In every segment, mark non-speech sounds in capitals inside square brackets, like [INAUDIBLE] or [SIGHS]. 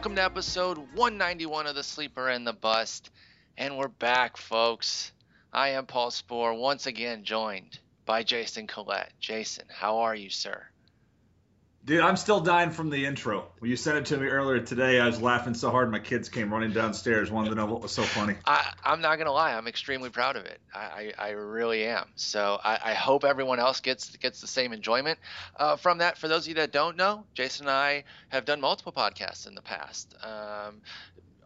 Welcome to episode 191 of The Sleeper and the Bust. And we're back, folks. I am Paul Sporer, once again joined by Jason Collette. Jason, how are you, sir? Dude, I'm still dying from the intro. When you sent it to me earlier today, I was laughing so hard my kids came running downstairs, wanted to know what was so funny. I, am not gonna lie, I'm extremely proud of it. I, I, I really am. So I, I, hope everyone else gets gets the same enjoyment uh, from that. For those of you that don't know, Jason and I have done multiple podcasts in the past. Um,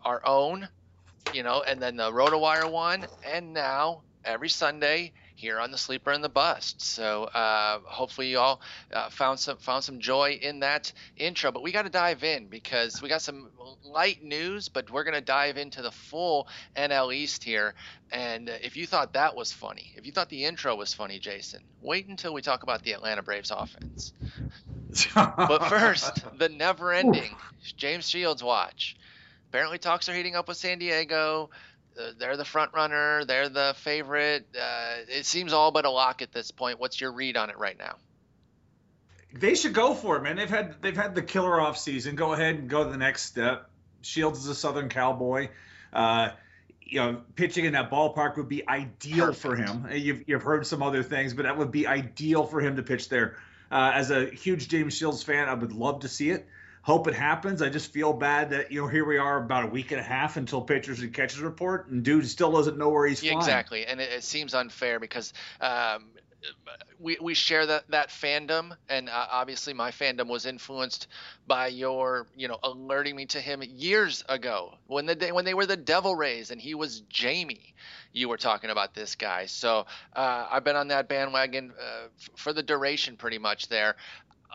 our own, you know, and then the RotoWire one, and now every Sunday here on the Sleeper and the Bust. So uh, hopefully you all uh, found some found some joy in that intro. But we got to dive in because we got some light news, but we're gonna dive into the full NL East here. And if you thought that was funny, if you thought the intro was funny, Jason, wait until we talk about the Atlanta Braves offense. [LAUGHS] but first, the never-ending James Shields watch. Apparently, talks are heating up with San Diego. Uh, they're the front runner. They're the favorite. Uh, it seems all but a lock at this point. What's your read on it right now? They should go for it, man. They've had they've had the killer off season. Go ahead and go to the next step. Shields is a Southern Cowboy. Uh, you know, pitching in that ballpark would be ideal Perfect. for him. You've, you've heard some other things, but that would be ideal for him to pitch there. Uh, as a huge James Shields fan, I would love to see it hope it happens. I just feel bad that you know here we are about a week and a half until pitchers and catches report, and dude still doesn't know where he's flying. Exactly, and it, it seems unfair because. Um, we, we share that, that fandom and uh, obviously my fandom was influenced by your you know alerting me to him years ago when the day when they were the devil rays and he was jamie you were talking about this guy so uh, i've been on that bandwagon uh, f- for the duration pretty much there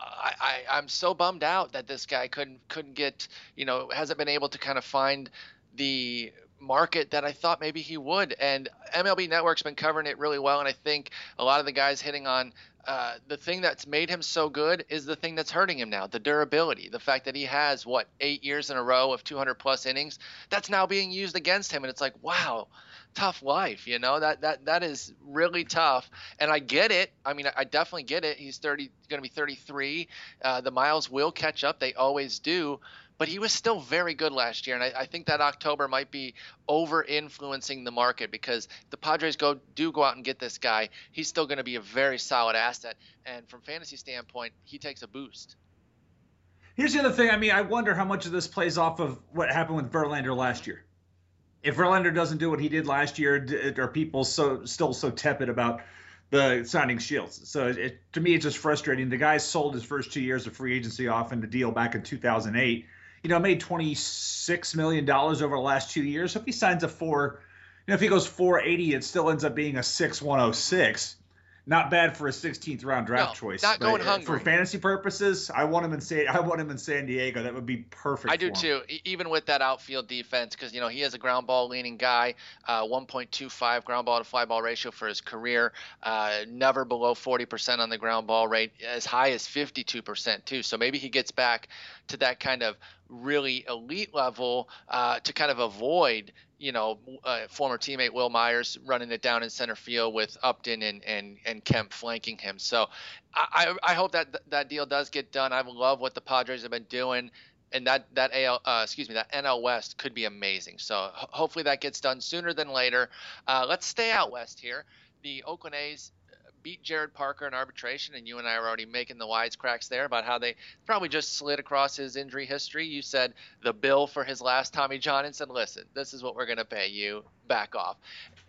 I, I am so bummed out that this guy couldn't couldn't get you know hasn't been able to kind of find the market that I thought maybe he would. And MLB Network's been covering it really well, and I think a lot of the guys hitting on uh, the thing that's made him so good is the thing that's hurting him now the durability the fact that he has what eight years in a row of 200 plus innings that's now being used against him and it's like wow tough life you know? That that that is really tough and i get it. I mean i definitely get it. He's 30 going to be 33 uh, the miles will catch up. They always do but he was still very good last year and I, I, think that october might be over influencing the market because the padres go do go out and get this guy he's still going to be a very solid asset and from fantasy standpoint he takes a boost here's the other thing i mean i wonder how much of this plays off of what happened with verlander last year if Verlander doesn't do what he did last year, are people so still so tepid about the signing Shields? So it, to me, it's just frustrating. The guy sold his first two years of free agency off in the deal back in 2008. You know, made 26 million dollars over the last two years. So if he signs a four, you know, if he goes 480, it still ends up being a 6106 not bad for a 16th round draft no, choice. Not going hungry for fantasy purposes. I want him in San. I want him in San Diego. That would be perfect. I do too. Even with that outfield defense, because you know he is a ground ball leaning guy. Uh, 1.25 ground ball to fly ball ratio for his career. Uh, never below 40% on the ground ball rate. As high as 52% too. So maybe he gets back to that kind of really elite level uh, to kind of avoid you know, uh, former teammate Wil Myers running it down in center field with Upton and, and, and Kemp flanking him. So I, I hope that that deal does get done. I love what the Padres have been doing. And that that AL, uh, excuse me, that NL West could be amazing. So hopefully that gets done sooner than later. Uh, let's stay out west here. The Oakland A's beat Jarrod Parker in arbitration, and you and I are already making the wisecracks there about how they probably just slid across his injury history. You said the bill for his last Tommy John and said, listen, this is what we're going to pay you. Back off.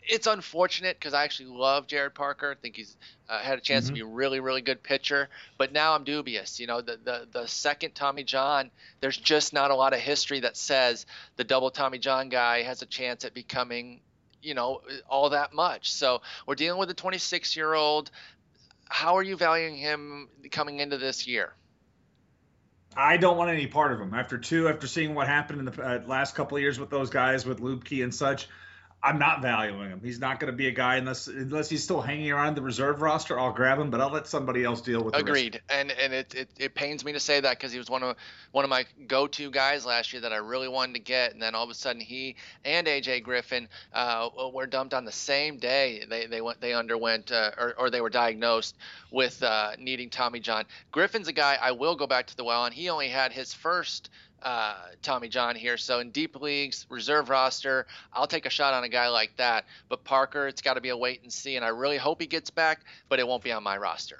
It's unfortunate because I actually love Jarrod Parker. I think he's uh, had a chance mm-hmm. to be a really, really good pitcher. But now I'm dubious. You know, the, the, the second Tommy John, there's just not a lot of history that says the double Tommy John guy has a chance at becoming you know all that much. So we're dealing with a 26 year old. How are you valuing him coming into this year? I don't want any part of him. After two, after seeing what happened in the uh, last couple of years with those guys, with Luebke and such, I'm not valuing him. He's not going to be a guy unless unless he's still hanging around the reserve roster. I'll grab him, but I'll let somebody else deal with. It. Agreed, and and it, it, it pains me to say that because he was one of one of my go-to guys last year that I really wanted to get, and then all of a sudden he and AJ Griffin uh, were dumped on the same day. They they went they underwent uh, or or they were diagnosed with uh, needing Tommy John. Griffin's a guy I will go back to the well, and he only had his first uh, Tommy John here. So in deep leagues, reserve roster, I'll take a shot on a guy like that. But Parker, it's got to be a wait and see, and I really hope he gets back, but it won't be on my roster.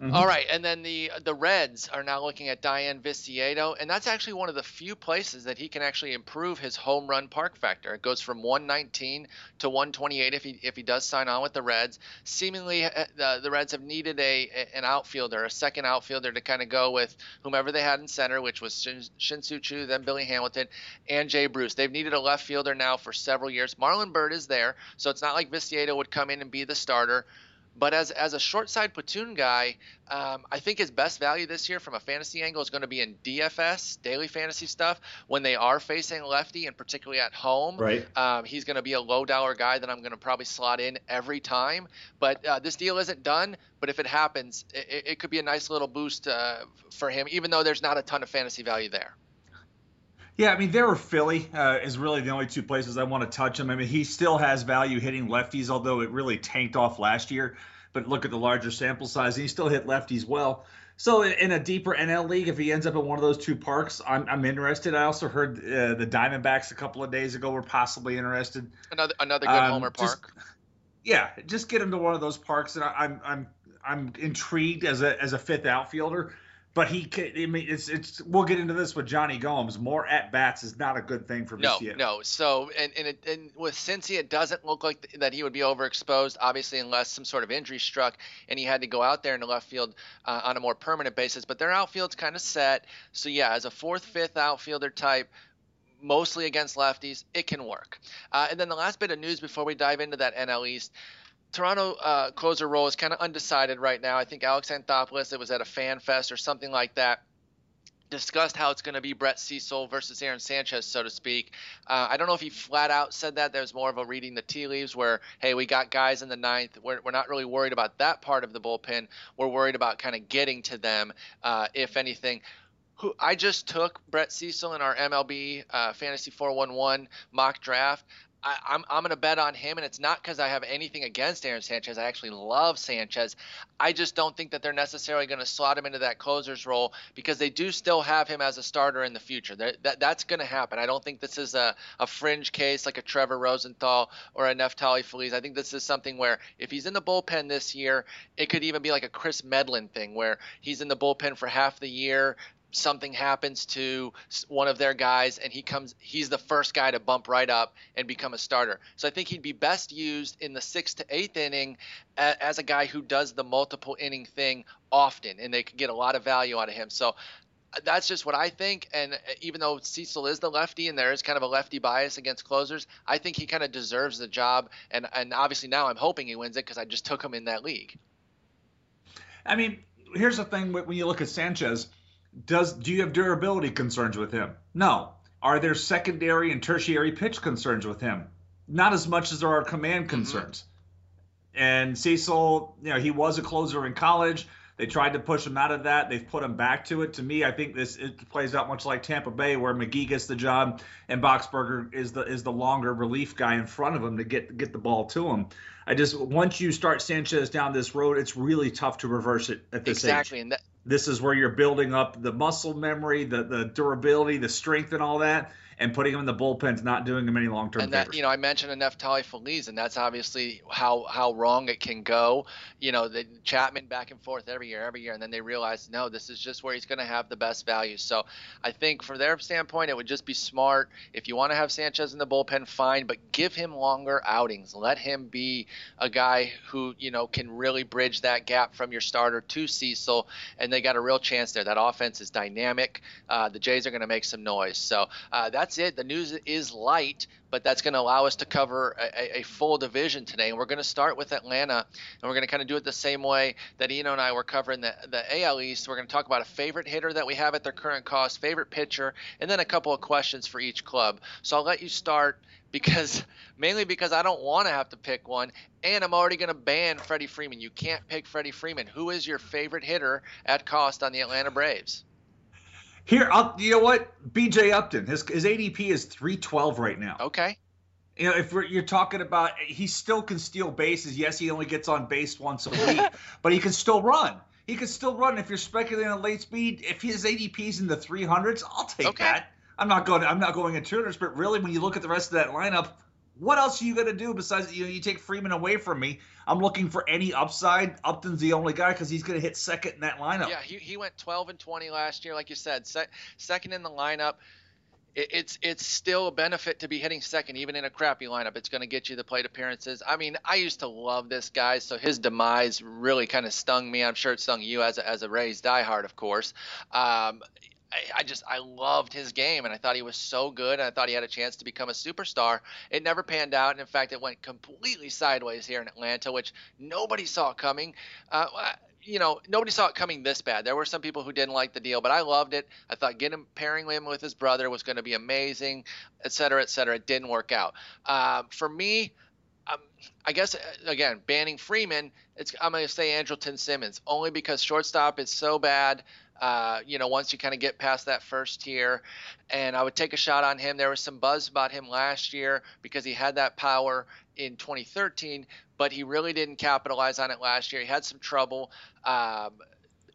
Mm-hmm. All right, and then the the Reds are now looking at Dayan Viciedo, and that's actually one of the few places that he can actually improve his home run park factor. It goes from 119 to 128 if he if he does sign on with the Reds. Seemingly, uh, the, Reds have needed a an outfielder, a second outfielder to kind of go with whomever they had in center, which was Shin, Shin-Soo Choo, then Billy Hamilton, and Jay Bruce. They've needed a left fielder now for several years. Marlon Byrd is there, so it's not like Viciedo would come in and be the starter. But as as a short side platoon guy, um, I think his best value this year from a fantasy angle is going to be in DFS, daily fantasy stuff, when they are facing lefty and particularly at home. Right. Um, he's going to be a low dollar guy that I'm going to probably slot in every time. But uh, this deal isn't done. But if it happens, it, it could be a nice little boost uh, for him, even though there's not a ton of fantasy value there. Yeah, I mean, there or Philly uh, is really the only two places I want to touch him. I mean, he still has value hitting lefties, although it really tanked off last year. But look at the larger sample size, and he still hit lefties well. So in a deeper NL league, if he ends up in one of those two parks, I'm, I'm interested. I also heard uh, the Diamondbacks a couple of days ago were possibly interested. Another another good um, homer park. Just, yeah, just get him to one of those parks, and I, I'm I'm I'm intrigued as a as a fifth outfielder but he can, I mean, it's it's. We'll get into this with Jonny Gomes. More at bats is not a good thing for no, No, So and and, it, and with Cincy, it doesn't look like that he would be overexposed. Obviously, unless some sort of injury struck and he had to go out there in the left field uh, on a more permanent basis. But their outfield's kind of set. So yeah, as a fourth, fifth outfielder type, mostly against lefties, it can work. Uh, and then the last bit of news before we dive into that NL East. Toronto uh, closer role is kind of undecided right now. I think Alex Anthopoulos, it was at a fan fest or something like that, discussed how it's going to be Brett Cecil versus Aaron Sanchez, so to speak. Uh, I don't know if he flat out said that. There's more of a reading the tea leaves where, hey, we got guys in the ninth. We're, we're not really worried about that part of the bullpen. We're worried about kind of getting to them, uh, if anything. Who I just took Brett Cecil in our MLB uh, Fantasy 411 mock draft. I, I'm, I'm going to bet on him, and it's not because I have anything against Aaron Sanchez. I actually love Sanchez. I just don't think that they're necessarily going to slot him into that closer's role because they do still have him as a starter in the future. That, that that's going to happen. I don't think this is a, a fringe case like a Trevor Rosenthal or a Neftali Feliz. I think this is something where if he's in the bullpen this year, it could even be like a Chris Medlen thing where he's in the bullpen for half the year, something happens to one of their guys and he comes he's the first guy to bump right up and become a starter so i think he'd be best used in the sixth to eighth inning as a guy who does the multiple inning thing often and they could get a lot of value out of him so uh, that's just what I think. And uh, even though Cecil is the lefty and there is kind of a lefty bias against closers, I think he kind of deserves the job. And and obviously now I'm hoping he wins it because I just took him in that league. I mean, here's the thing: when you look at Sanchez, does do you have durability concerns with him? No. Are there secondary and tertiary pitch concerns with him? Not as much as there are command mm-hmm. concerns. Mm-hmm. And Cecil, you know, he was a closer in college. They tried to push him out of that. They've put him back to it. To me, I think this it plays out much like Tampa Bay, where McGee gets the job and Boxberger is the is the longer relief guy in front of him to get get the ball to him. I just once you start Sanchez down this road, it's really tough to reverse it at this exactly. age. Exactly, and that, this is where you're building up the muscle memory, the the durability, the strength, and all that and putting him in the bullpen is not doing him any long term. And that favors. you know, I mentioned a Neftali Feliz, and that's obviously how how wrong it can go. You know, the Chapman back and forth every year, every year, and then they realize no, this is just where he's going to have the best value. So I think from their standpoint, it would just be smart if you want to have Sanchez in the bullpen, fine, but give him longer outings. Let him be a guy who you know can really bridge that gap from your starter to Cecil, and they got a real chance there. That offense is dynamic. Uh, the Jays are going to make some noise. So uh, that's that's it. The news is light, but that's going to allow us to cover a, a, full division today. And we're going to start with Atlanta, and we're going to kind of do it the same way that Eno and I were covering the, the AL East. We're going to talk about a favorite hitter that we have at their current cost, favorite pitcher, and then a couple of questions for each club. So I'll let you start because [LAUGHS] mainly because I don't want to have to pick one, and I'm already going to ban Freddie Freeman. You can't pick Freddie Freeman. Who is your favorite hitter at cost on the Atlanta Braves? Here, I'll, you know what? B.J. Upton, his his ADP is 312 right now. Okay. You know, if you're talking about, he still can steal bases. Yes, he only gets on base once a week, [LAUGHS] but he can still run. He can still run. If you're speculating on late speed, if his ADP's in the 300s, I'll take okay. that. I'm not going. I'm not going in tuners, but really, when you look at the rest of that lineup, what else are you going to do besides you know you take Freeman away from me? I'm looking for any upside. Upton's the only guy because he's going to hit second in that lineup. Yeah, he, he went 12 and 20 last year, like you said, se- second in the lineup. It, it's it's still a benefit to be hitting second, even in a crappy lineup. It's going to get you the plate appearances. I mean, I used to love this guy, so his demise really kind of stung me. I'm sure it stung you as a, as a Rays diehard, of course. Um, I, just I loved his game and I thought he was so good and I thought he had a chance to become a superstar. It never panned out and in fact it went completely sideways here in Atlanta, which nobody saw coming. Uh, you know, nobody saw it coming this bad. There were some people who didn't like the deal, but I loved it. I thought getting pairing him with his brother was going to be amazing, et cetera, et cetera. It didn't work out. Uh, for me, um, I guess uh, again banning Freeman. I'm going to say Andrelton Simmons only because shortstop is so bad. Uh, you know, once you kind of get past that first tier. And I would take a shot on him. There was some buzz about him last year because he had that power in 2013, but he really didn't capitalize on it last year. He had some trouble. Um,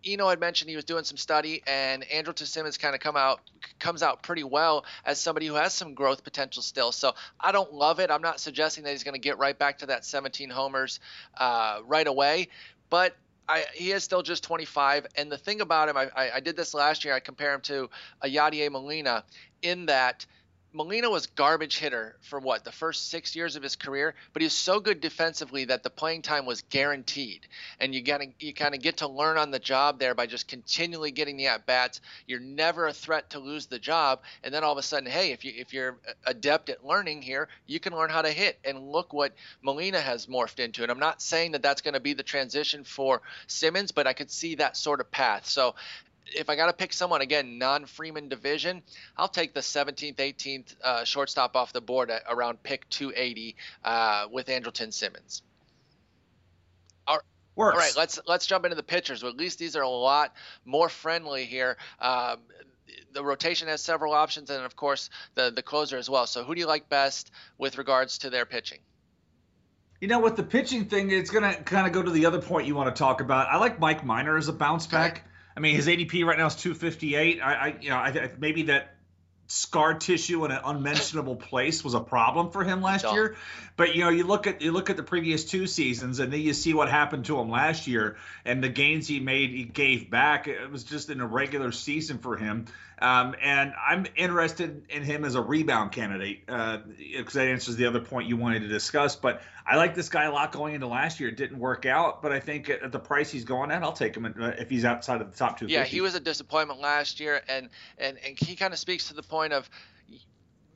Eno had mentioned he was doing some study, and Andrelton Simmons kind of come out comes out pretty well as somebody who has some growth potential still. So I don't love it. I'm not suggesting that he's going to get right back to that 17 homers uh, right away, but I, he is still just 25. And the thing about him, I, I, I did this last year. I compare him to a Yadier Molina in that – Molina was garbage hitter for what the first six years of his career, but he was so good defensively that the playing time was guaranteed, and you gotta you kind of get to learn on the job there by just continually getting the at bats. You're never a threat to lose the job, and then all of a sudden, hey, if you if you're adept at learning here, you can learn how to hit. And look what Molina has morphed into. And I'm not saying that that's going to be the transition for Simmons, but I could see that sort of path. So if I got to pick someone again, non-Freeman division, I'll take the 17th, 18th uh, shortstop off the board at around pick 280 uh, with Andrelton Simmons. All, Works. all right, let's let's jump into the pitchers. Well, at least these are a lot more friendly here. Um, the rotation has several options, and of course the the closer as well. So, who do you like best with regards to their pitching? You know, with the pitching thing, it's going to kind of go to the other point you want to talk about. I like Mike Minor as a bounce back. I mean, his ADP right now is 258. I, I you know, I, maybe that scar tissue in an unmentionable place was a problem for him last year. But you know, you look at you look at the previous two seasons, and then you see what happened to him last year, and the gains he made, he gave back. It was just an irregular season for him. Um, and I'm interested in him as a rebound candidate because uh, that answers the other point you wanted to discuss. But I like this guy a lot going into last year. It didn't work out, but I think at the price he's going at, I'll take him uh, if he's outside of the top two. Yeah, he was a disappointment last year, and and and he kind of speaks to the point of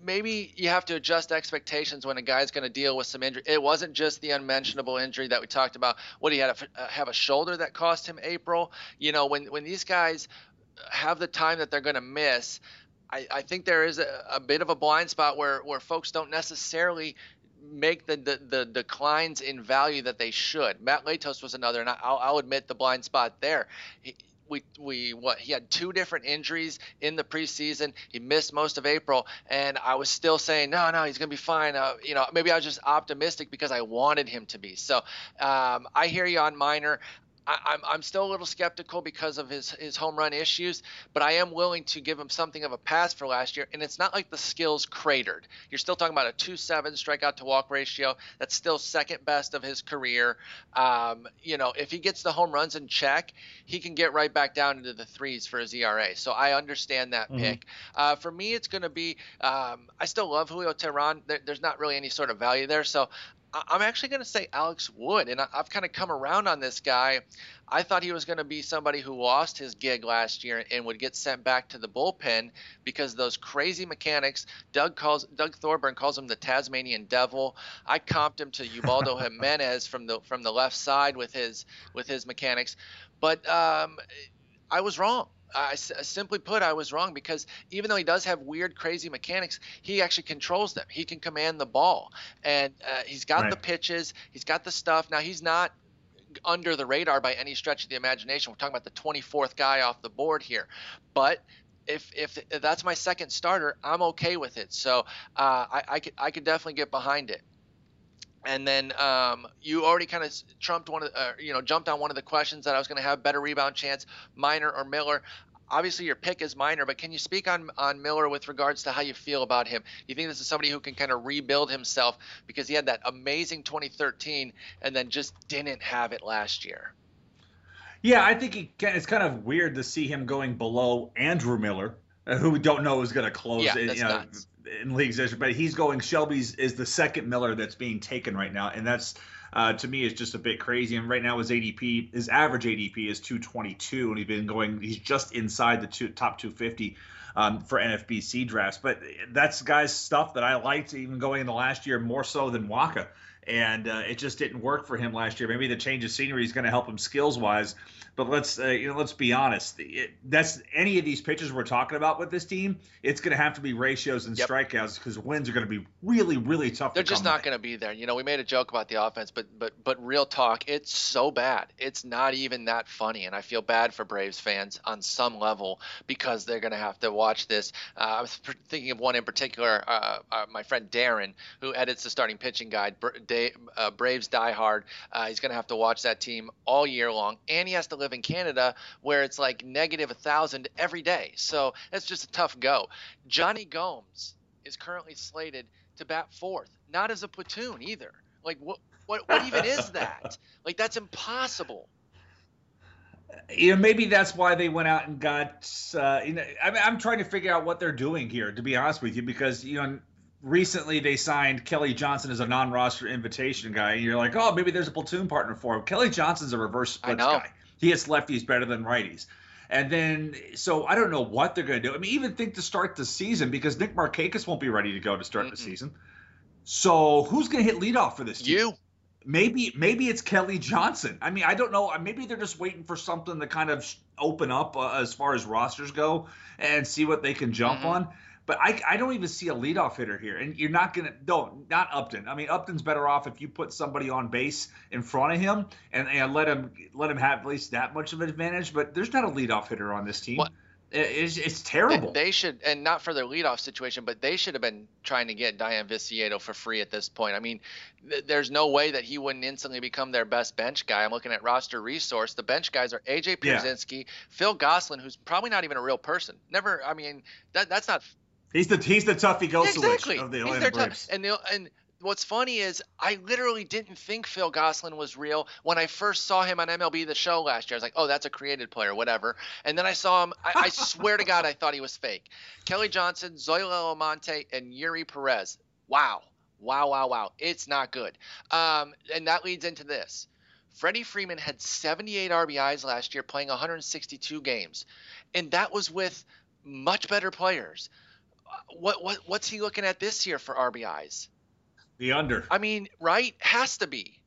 maybe you have to adjust expectations when a guy's going to deal with some injury. It wasn't just the unmentionable injury that we talked about. What he had a, have a shoulder that cost him April. You know, when when these guys have the time that they're going to miss, I, I, think there is a, a, bit of a blind spot where, where folks don't necessarily make the, the, the, declines in value that they should. Matt Latos was another, and I'll, I'll admit the blind spot there. He, we we what he had two different injuries in the preseason. He missed most of April, and I was still saying no, no, he's gonna be fine. Uh, you know, maybe I was just optimistic because I wanted him to be. So um, I hear you on Minor. I, am I'm, I'm still a little skeptical because of his his home run issues, but I am willing to give him something of a pass for last year. And it's not like the skills cratered. You're still talking about a 2.7 strikeout to walk ratio. That's still second best of his career. Um, you know, if he gets the home runs in check, he can get right back down into the threes for his ERA. So I understand that mm-hmm. pick. Uh, for me, it's going to be. Um, I still love Julio Teheran. There, there's not really any sort of value there, so I'm actually going to say Alex Wood, and I've kind of come around on this guy. I thought he was going to be somebody who lost his gig last year and would get sent back to the bullpen because those crazy mechanics. Doug calls Doug Thorburn calls him the Tasmanian Devil. I comped him to Ubaldo [LAUGHS] Jimenez from the from the left side with his with his mechanics, but um, I was wrong. I, simply put, I was wrong because even though he does have weird, crazy mechanics, he actually controls them. He can command the ball, and uh, he's got right. the pitches, he's got the stuff. Now he's not under the radar by any stretch of the imagination. We're talking about the 24th guy off the board here, but if, if, if that's my second starter, I'm okay with it. So uh, I, I could I could definitely get behind it. And then um, you already kind of trumped one of, uh, you know, jumped on one of the questions that I was going to have better rebound chance, Minor or Miller. Obviously, your pick is Minor, but can you speak on on Miller with regards to how you feel about him? Do you think this is somebody who can kind of rebuild himself because he had that amazing 2013 and then just didn't have it last year. Yeah, I think he can, it's kind of weird to see him going below Andrew Miller, uh, who we don't know is going to close. Yeah, that's you know, in leagues, but he's going. Shelby's is the second Miller that's being taken right now, and that's uh, to me is just a bit crazy. And right now his ADP, his average ADP is 222, and he's been going. He's just inside the two, top 250. Um, for NFBC drafts, but that's guys stuff that I liked even going in the last year more so than Wacha, and uh, it just didn't work for him last year. Maybe the change of scenery is going to help him skills wise, but let's uh, you know let's be honest. It, that's any of these pitchers we're talking about with this team. It's going to have to be ratios and yep. strikeouts because wins are going to be really really tough. They're just not going to be there. You know, we made a joke about the offense, but but but real talk, it's so bad. It's not even that funny, and I feel bad for Braves fans on some level because they're going to have to watch this. Uh, I was thinking of one in particular, uh, uh, my friend Darren, who edits the starting pitching guide. Day, uh, Braves diehard. Uh, he's going to have to watch that team all year long, and he has to live in Canada where it's like negative a thousand every day. So that's just a tough go. Jonny Gomes is currently slated to bat fourth, not as a platoon either. Like what? What? What even is [LAUGHS] that? Like that's impossible you know, maybe that's why they went out and got. Uh, you know, I mean, I'm trying to figure out what they're doing here, to be honest with you, because you know, recently they signed Kelly Johnson as a non-roster invitation guy, and you're like, oh, maybe there's a platoon partner for him. Kelly Johnson's a reverse splits guy. He hits lefties better than righties. And then, so I don't know what they're going to do. I mean, even think to start the season because Nick Markakis won't be ready to go to start mm the season. So who's going to hit leadoff for this team? You. Maybe maybe it's Kelly Johnson. I mean, I don't know. Maybe they're just waiting for something to kind of open up uh, as far as rosters go and see what they can jump mm-hmm. on. But I, I don't even see a leadoff hitter here, and you're not gonna no not Upton. I mean Upton's better off if you put somebody on base in front of him and, and let him let him have at least that much of an advantage. But there's not a leadoff hitter on this team. What? It's, it's terrible. They should, and not for their leadoff situation, but they should have been trying to get Dayan Viciedo for free at this point. I mean, th- there's no way that he wouldn't instantly become their best bench guy. I'm looking at roster resource. The bench guys are AJ Pierzynski, yeah. Phil Gosselin, who's probably not even a real person. Never, I mean, that, that's not He's the he's the toughie go exactly. of the Atlanta Braves. and the, and what's funny is I literally didn't think Phil Gosselin was real when I first saw him on MLB The Show last year. I was like, oh, that's a created player, whatever. And then I saw him. I, I swear to God, I thought he was fake. Kelly Johnson, Zoilo Almonte, and Eury Perez. Wow, wow, wow, wow. It's not good. Um, and that leads into this. Freddie Freeman had 78 RBIs last year, playing 162 games, and that was with much better players what what what's he looking at this year for RBIs? The under. I mean, right? Has to be.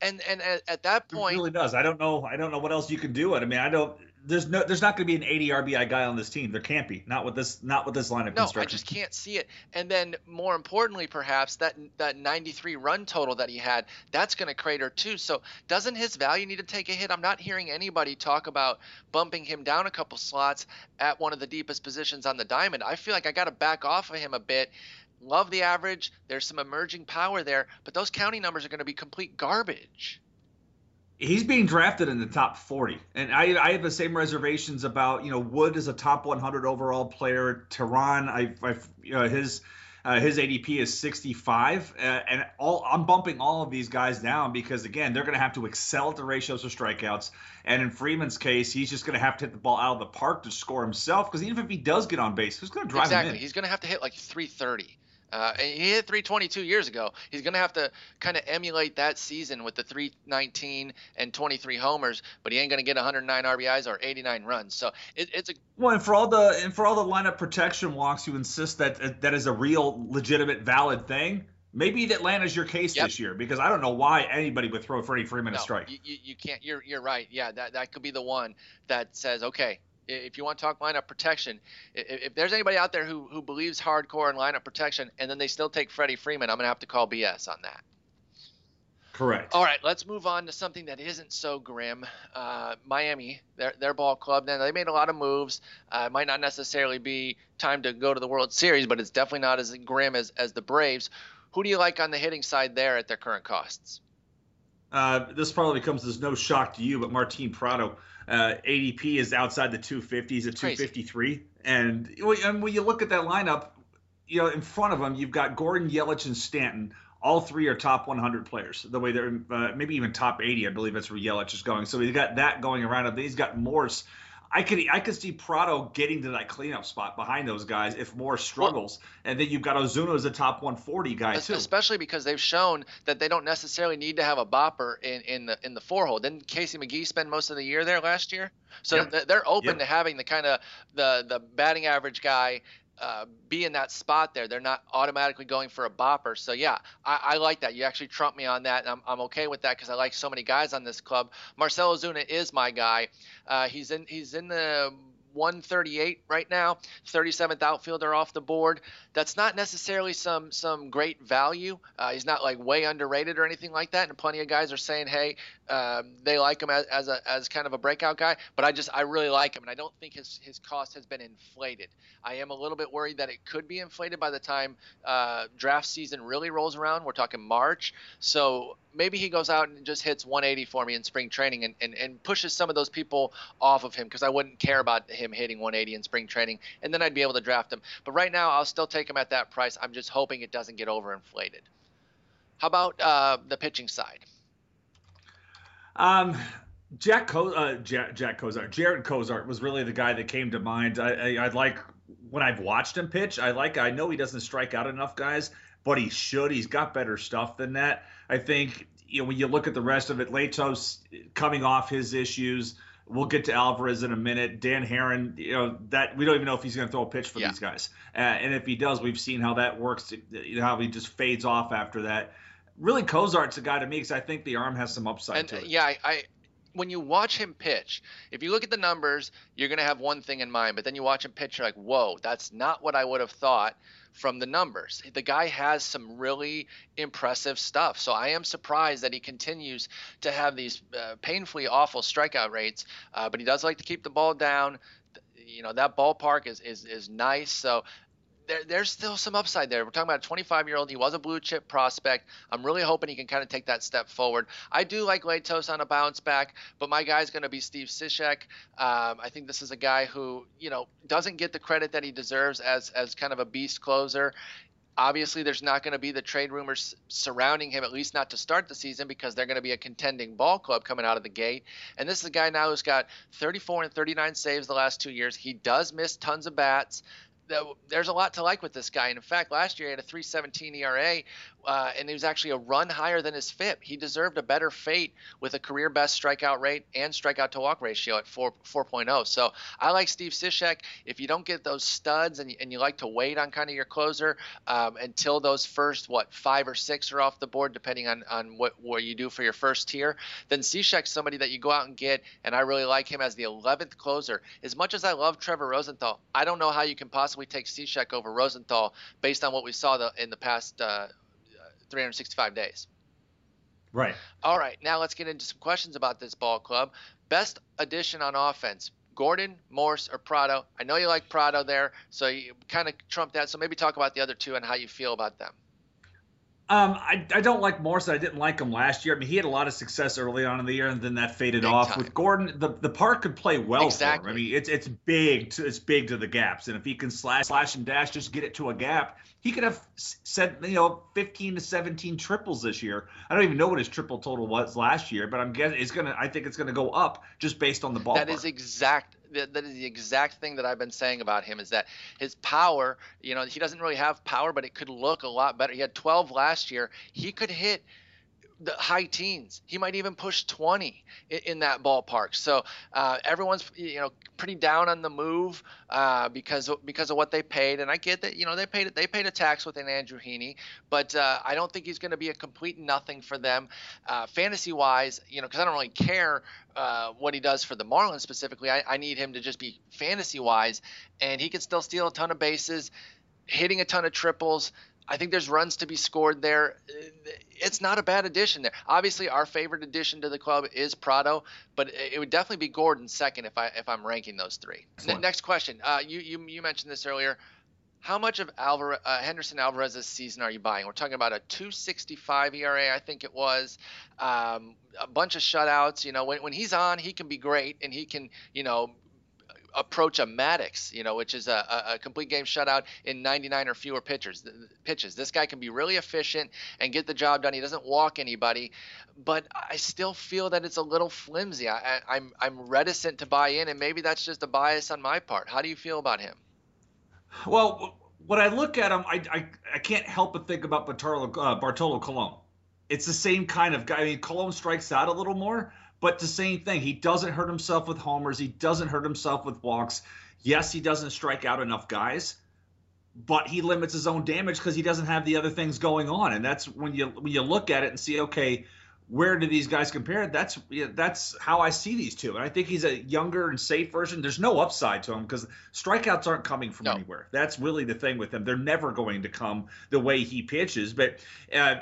And and at, at that point, it really does. I don't know. I don't know what else you can do it. I mean, I don't there's no there's not going to be an 80 RBI guy on this team. There can't be. Not with this not with this line of no, construction. I just can't see it. And then more importantly perhaps that that 93 run total that he had, that's going to crater too. So doesn't his value need to take a hit? I'm not hearing anybody talk about bumping him down a couple slots at one of the deepest positions on the diamond. I feel like I got to back off of him a bit. Love the average. There's some emerging power there, but those county numbers are going to be complete garbage he's being drafted in the top 40 and I, I have the same reservations about you know wood is a top 100 overall player Teheran i i you know, his uh, his ADP is 65, uh, and all I'm bumping all of these guys down because again they're going to have to excel at the ratios of strikeouts, and in Freeman's case, he's just going to have to hit the ball out of the park to score himself because even if he does get on base, who's going to drive exactly. him in? Exactly. He's going to have to hit like 330 Uh, and he hit 322 years ago. He's going to have to kind of emulate that season with the 319 and 23 homers, but he ain't going to get 109 RBIs or 89 runs. So it, it's a well, and for all the and for all the lineup protection walks, you insist that that is a real, legitimate, valid thing. Maybe Atlanta's your case yep. this year because I don't know why anybody would throw Freddie Freeman no, a strike. You, you can't. You're you're right. Yeah, that that could be the one that says, okay, if you want to talk lineup protection, if, there's anybody out there who, who believes hardcore in lineup protection and then they still take Freddie Freeman, I'm going to have to call BS on that. Correct. All right, let's move on to something that isn't so grim. Uh, Miami, their, their ball club, now they made a lot of moves. Uh, it might not necessarily be time to go to the World Series, but it's definitely not as grim as, as the Braves. Who do you like on the hitting side there at their current costs? Uh, this probably comes as no shock to you, but Martin Prado uh, ADP is outside the 250s at 253. And when you look at that lineup, you know, in front of him, you've got Gordon, Yelich, and Stanton. All three are top 100 players. The way they're uh, maybe even top 80, I believe that's where Yelich is going. So he's got that going around him. He's got Morse I could I could see Prado getting to that cleanup spot behind those guys if more struggles, well, and then you've got Ozuna as a top 140 guy too. Especially because they've shown that they don't necessarily need to have a bopper in, in the in the four hole. Didn't Casey McGehee spend most of the year there last year? So yep. they're open yep. to having the kind of the the batting average guy uh, be in that spot there. They're not automatically going for a bopper. So yeah, I, I like that. You actually trump me on that. I'm, I'm okay with that because I like so many guys on this club. Marcell Ozuna is my guy. Uh, he's in he's in the 138 right now, 37th outfielder off the board. That's not necessarily some some great value. Uh, he's not like way underrated or anything like that. And plenty of guys are saying, hey, uh, they like him as, as a as kind of a breakout guy. But I just I really like him, and I don't think his his cost has been inflated. I am a little bit worried that it could be inflated by the time uh, draft season really rolls around. We're talking March, so maybe he goes out and just hits 180 for me in spring training and, and, and pushes some of those people off of him because I wouldn't care about him hitting 180 in spring training, and then I'd be able to draft him. But right now, I'll still take him at that price. I'm just hoping it doesn't get overinflated. How about uh, the pitching side? Um, Jack, Co- uh, Jack, Jack Cozart, Jarred Cosart was really the guy that came to mind. I, I, I like when I've watched him pitch. I like. I know he doesn't strike out enough guys, but he should. He's got better stuff than that. I think you know when you look at the rest of it, Latos coming off his issues. We'll get to Alvarez in a minute. Dan Haren, you know that we don't even know if he's going to throw a pitch for yeah. these guys, uh, and if he does, we've seen how that works. You know how he just fades off after that. Really, Cosart's a guy to me because I think the arm has some upside and, to it. Yeah, I, I when you watch him pitch, if you look at the numbers, you're going to have one thing in mind, but then you watch him pitch, you're like, whoa, that's not what I would have thought from the numbers. The guy has some really impressive stuff. So I am surprised that he continues to have these uh, painfully awful strikeout rates, uh, but he does like to keep the ball down. You know that ballpark is is is nice. So there, there's still some upside there. We're talking about a 25 year old. He was a blue chip prospect. I'm really hoping he can kind of take that step forward. I do like Latos on a bounce back, but my guy's going to be Steve Cishek. Um, I think this is a guy who, you know, doesn't get the credit that he deserves as as kind of a beast closer. Obviously, there's not going to be the trade rumors surrounding him, at least not to start the season, because they're going to be a contending ball club coming out of the gate. And this is a guy now who's got 34 and 39 saves the last two years. He does miss tons of bats there's a lot to like with this guy. And in fact, last year he had a 3.17 ERA, uh, and he was actually a run higher than his FIP. He deserved a better fate with a career best strikeout rate and strikeout to walk ratio at 4 4.0. So I like Steve Cishek. If you don't get those studs and you, and you like to wait on kind of your closer um, until those first what five or six are off the board, depending on on what what you do for your first tier, then Cishek's somebody that you go out and get, and I really like him as the 11th closer. As much as I love Trevor Rosenthal, I don't know how you can possibly take Cishek over Rosenthal based on what we saw the, in the past. Uh, 365 days. Right. All right. Now let's get into some questions about this ball club. Best addition on offense. Gordon, Morse, or Prado. I know you like Prado there, so you kind of trump that. So maybe talk about the other two and how you feel about them. Um, I, I don't like Morse. I didn't like him last year. I mean, he had a lot of success early on in the year, and then that faded big off. Time. With Gordon, the, the park could play well exactly. for him. I mean, it's it's big. To, it's big to the gaps, and if he can slash slash and dash, just get it to a gap, he could have said you know 15 to 17 triples this year. I don't even know what his triple total was last year, but I'm guessing it's gonna. I think it's gonna go up just based on the ball. That is exact that, is the exact thing that I've been saying about him is that his power, you know, he doesn't really have power, but it could look a lot better. He had 12 last year. He could hit the high teens. He might even push 20 in, in that ballpark. So uh, everyone's you know pretty down on the move uh, because because of what they paid, and I get that you know they paid they paid a tax with an Andrew Heaney, but uh, I don't think he's going to be a complete nothing for them, uh, fantasy wise. You know because I don't really care uh, what he does for the Marlins specifically. I, I need him to just be fantasy wise, and he can still steal a ton of bases, hitting a ton of triples. I think there's runs to be scored there. It's not a bad addition there. Obviously, our favorite addition to the club is Prado, but it would definitely be Gordon second if I if I'm ranking those three. N- next question. Uh, you, you you mentioned this earlier. How much of Alvarez, uh, Henderson Alvarez's season are you buying? We're talking about a 2.65 ERA, I think it was. Um, a bunch of shutouts. You know, when, when he's on, he can be great, and he can, you know, approach a Maddux, you know, which is a, a, complete game shutout in 99 or fewer pitchers, pitches. This guy can be really efficient and get the job done. He doesn't walk anybody, but I still feel that it's a little flimsy. I, I'm I'm reticent to buy in, and maybe that's just a bias on my part. How do you feel about him? Well, when I look at him, I I, I can't help but think about Bartolo, uh, Bartolo Colon. It's the same kind of guy. I mean, Colon strikes out a little more, but the same thing, he doesn't hurt himself with homers. He doesn't hurt himself with walks. Yes, he doesn't strike out enough guys, but he limits his own damage because he doesn't have the other things going on. And that's when you when you look at it and see, okay, where do these guys compare? That's that's how I see these two. And I think he's a younger and safe version. There's no upside to him because strikeouts aren't coming from no. anywhere. That's really the thing with him. They're never going to come the way he pitches. But uh,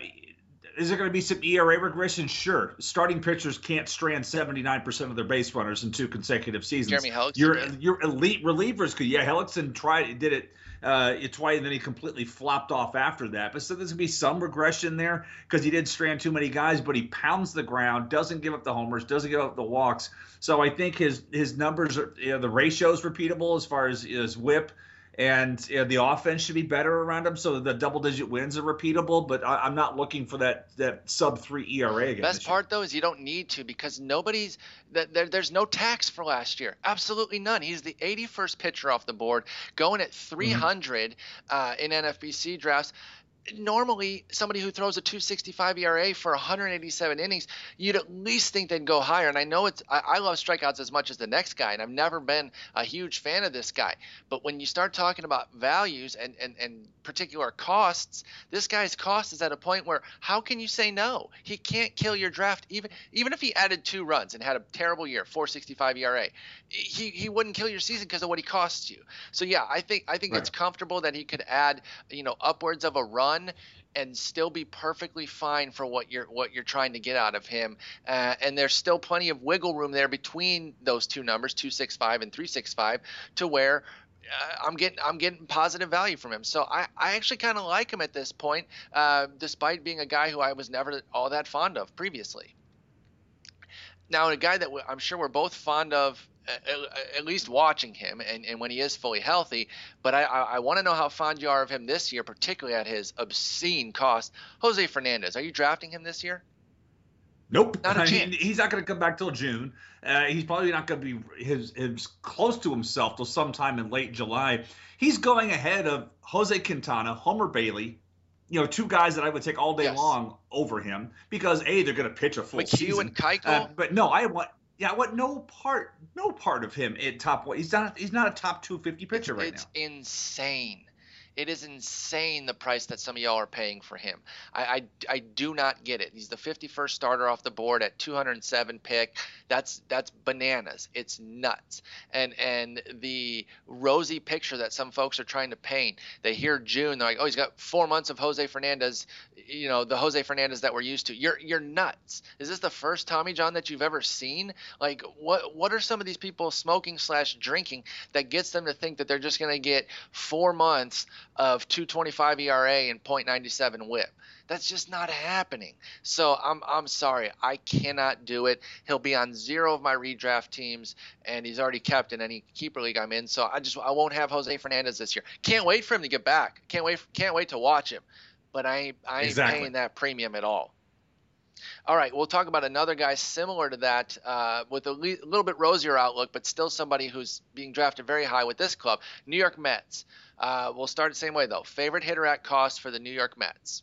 is there going to be some ERA regression? Sure. Starting pitchers can't strand 79% of their base runners in two consecutive seasons. Jeremy Hellickson. Your your elite relievers could. Yeah, Hellickson tried did it uh, twice, and then he completely flopped off after that. But so there's going to be some regression there because he did strand too many guys, but he pounds the ground, doesn't give up the homers, doesn't give up the walks. So I think his his numbers are you know, the ratio is repeatable as far as his WHIP and you know, the offense should be better around him, so the double digit wins are repeatable. But I, am not looking for that that sub three ERA again. Best part though is you don't need to because nobody's that there, there's no tax for last year, absolutely none. He's the 81st pitcher off the board, going at 300 mm-hmm. uh, in NFBC drafts normally somebody who throws a 265 ERA for 187 innings, you'd at least think they'd go higher. And I know it's I, I, love strikeouts as much as the next guy, and I've never been a huge fan of this guy. But when you start talking about values and and, and particular costs, this guy's cost is at a point where how can you say no? He can't kill your draft even even if he added two runs and had a terrible year, 465 ERA. He he wouldn't kill your season because of what he costs you. So yeah, I think I think right. it's comfortable that he could add you know upwards of a run and still be perfectly fine for what you're what you're trying to get out of him. Uh, and there's still plenty of wiggle room there between those two numbers, 265 and 365, to where uh, I'm getting I'm getting positive value from him. So I, I actually kind of like him at this point, uh, despite being a guy who I was never all that fond of previously. Now, a guy that I'm sure we're both fond of at least watching him and, and when he is fully healthy. But I, I, I want to know how fond you are of him this year, particularly at his obscene cost. Jose Fernandez, are you drafting him this year? Nope. Not a [LAUGHS] chance. he's not going to come back till June. Uh, he's probably not going to be his, his close to himself till sometime in late July. He's going ahead of Jose Quintana, Homer Bailey, you know, two guys that I would take all day yes. long over him because a they're going to pitch a full McHugh season. and Keuchel. Uh, but no, I want yeah, what no part no part of him in top one. He's not he's not a top 250 pitcher it's, right it's now. It's insane. It is insane the price that some of y'all are paying for him. I, I, I do not get it. He's the 51st starter off the board at 207 pick. That's that's bananas. It's nuts. And and the rosy picture that some folks are trying to paint. They hear June, they're like, oh, he's got four months of Jose Fernandez. You know, the Jose Fernandez that we're used to. You're you're nuts. Is this the first Tommy John that you've ever seen? Like, what what are some of these people smoking slash drinking that gets them to think that they're just going to get four months of 225 ERA and 0.97 whip. That's just not happening. So I'm I'm sorry, I cannot do it. He'll be on zero of my redraft teams, and he's already kept in any keeper league I'm in. So I just I won't have Jose Fernandez this year. Can't wait for him to get back. Can't wait can't wait to watch him. But I I ain't exactly. paying that premium at all. All right, we'll talk about another guy similar to that uh, with a le- little bit rosier outlook, but still somebody who's being drafted very high with this club. New York Mets. Uh, we'll start the same way though. Favorite hitter at cost for the New York Mets.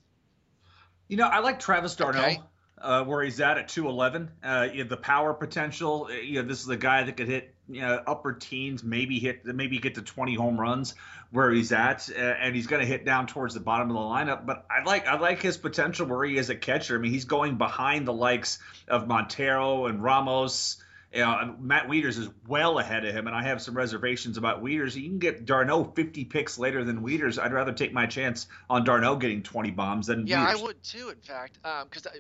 You know, I like Travis d'Arnaud. Okay uh, where he's at at 211. Uh, you know, the power potential. Uh, you know, this is a guy that could hit you know, upper teens, maybe hit, maybe get to 20 home runs where he's at, uh, and he's going to hit down towards the bottom of the lineup. But I like, I like his potential where he is a catcher. I mean, he's going behind the likes of Montero and Ramos. You know, Matt Wieters is well ahead of him, and I have some reservations about Wieters. You can get d'Arnaud 50 picks later than Wieters. I'd rather take my chance on d'Arnaud getting 20 bombs than yeah, Wieters. I would too. In fact, because um,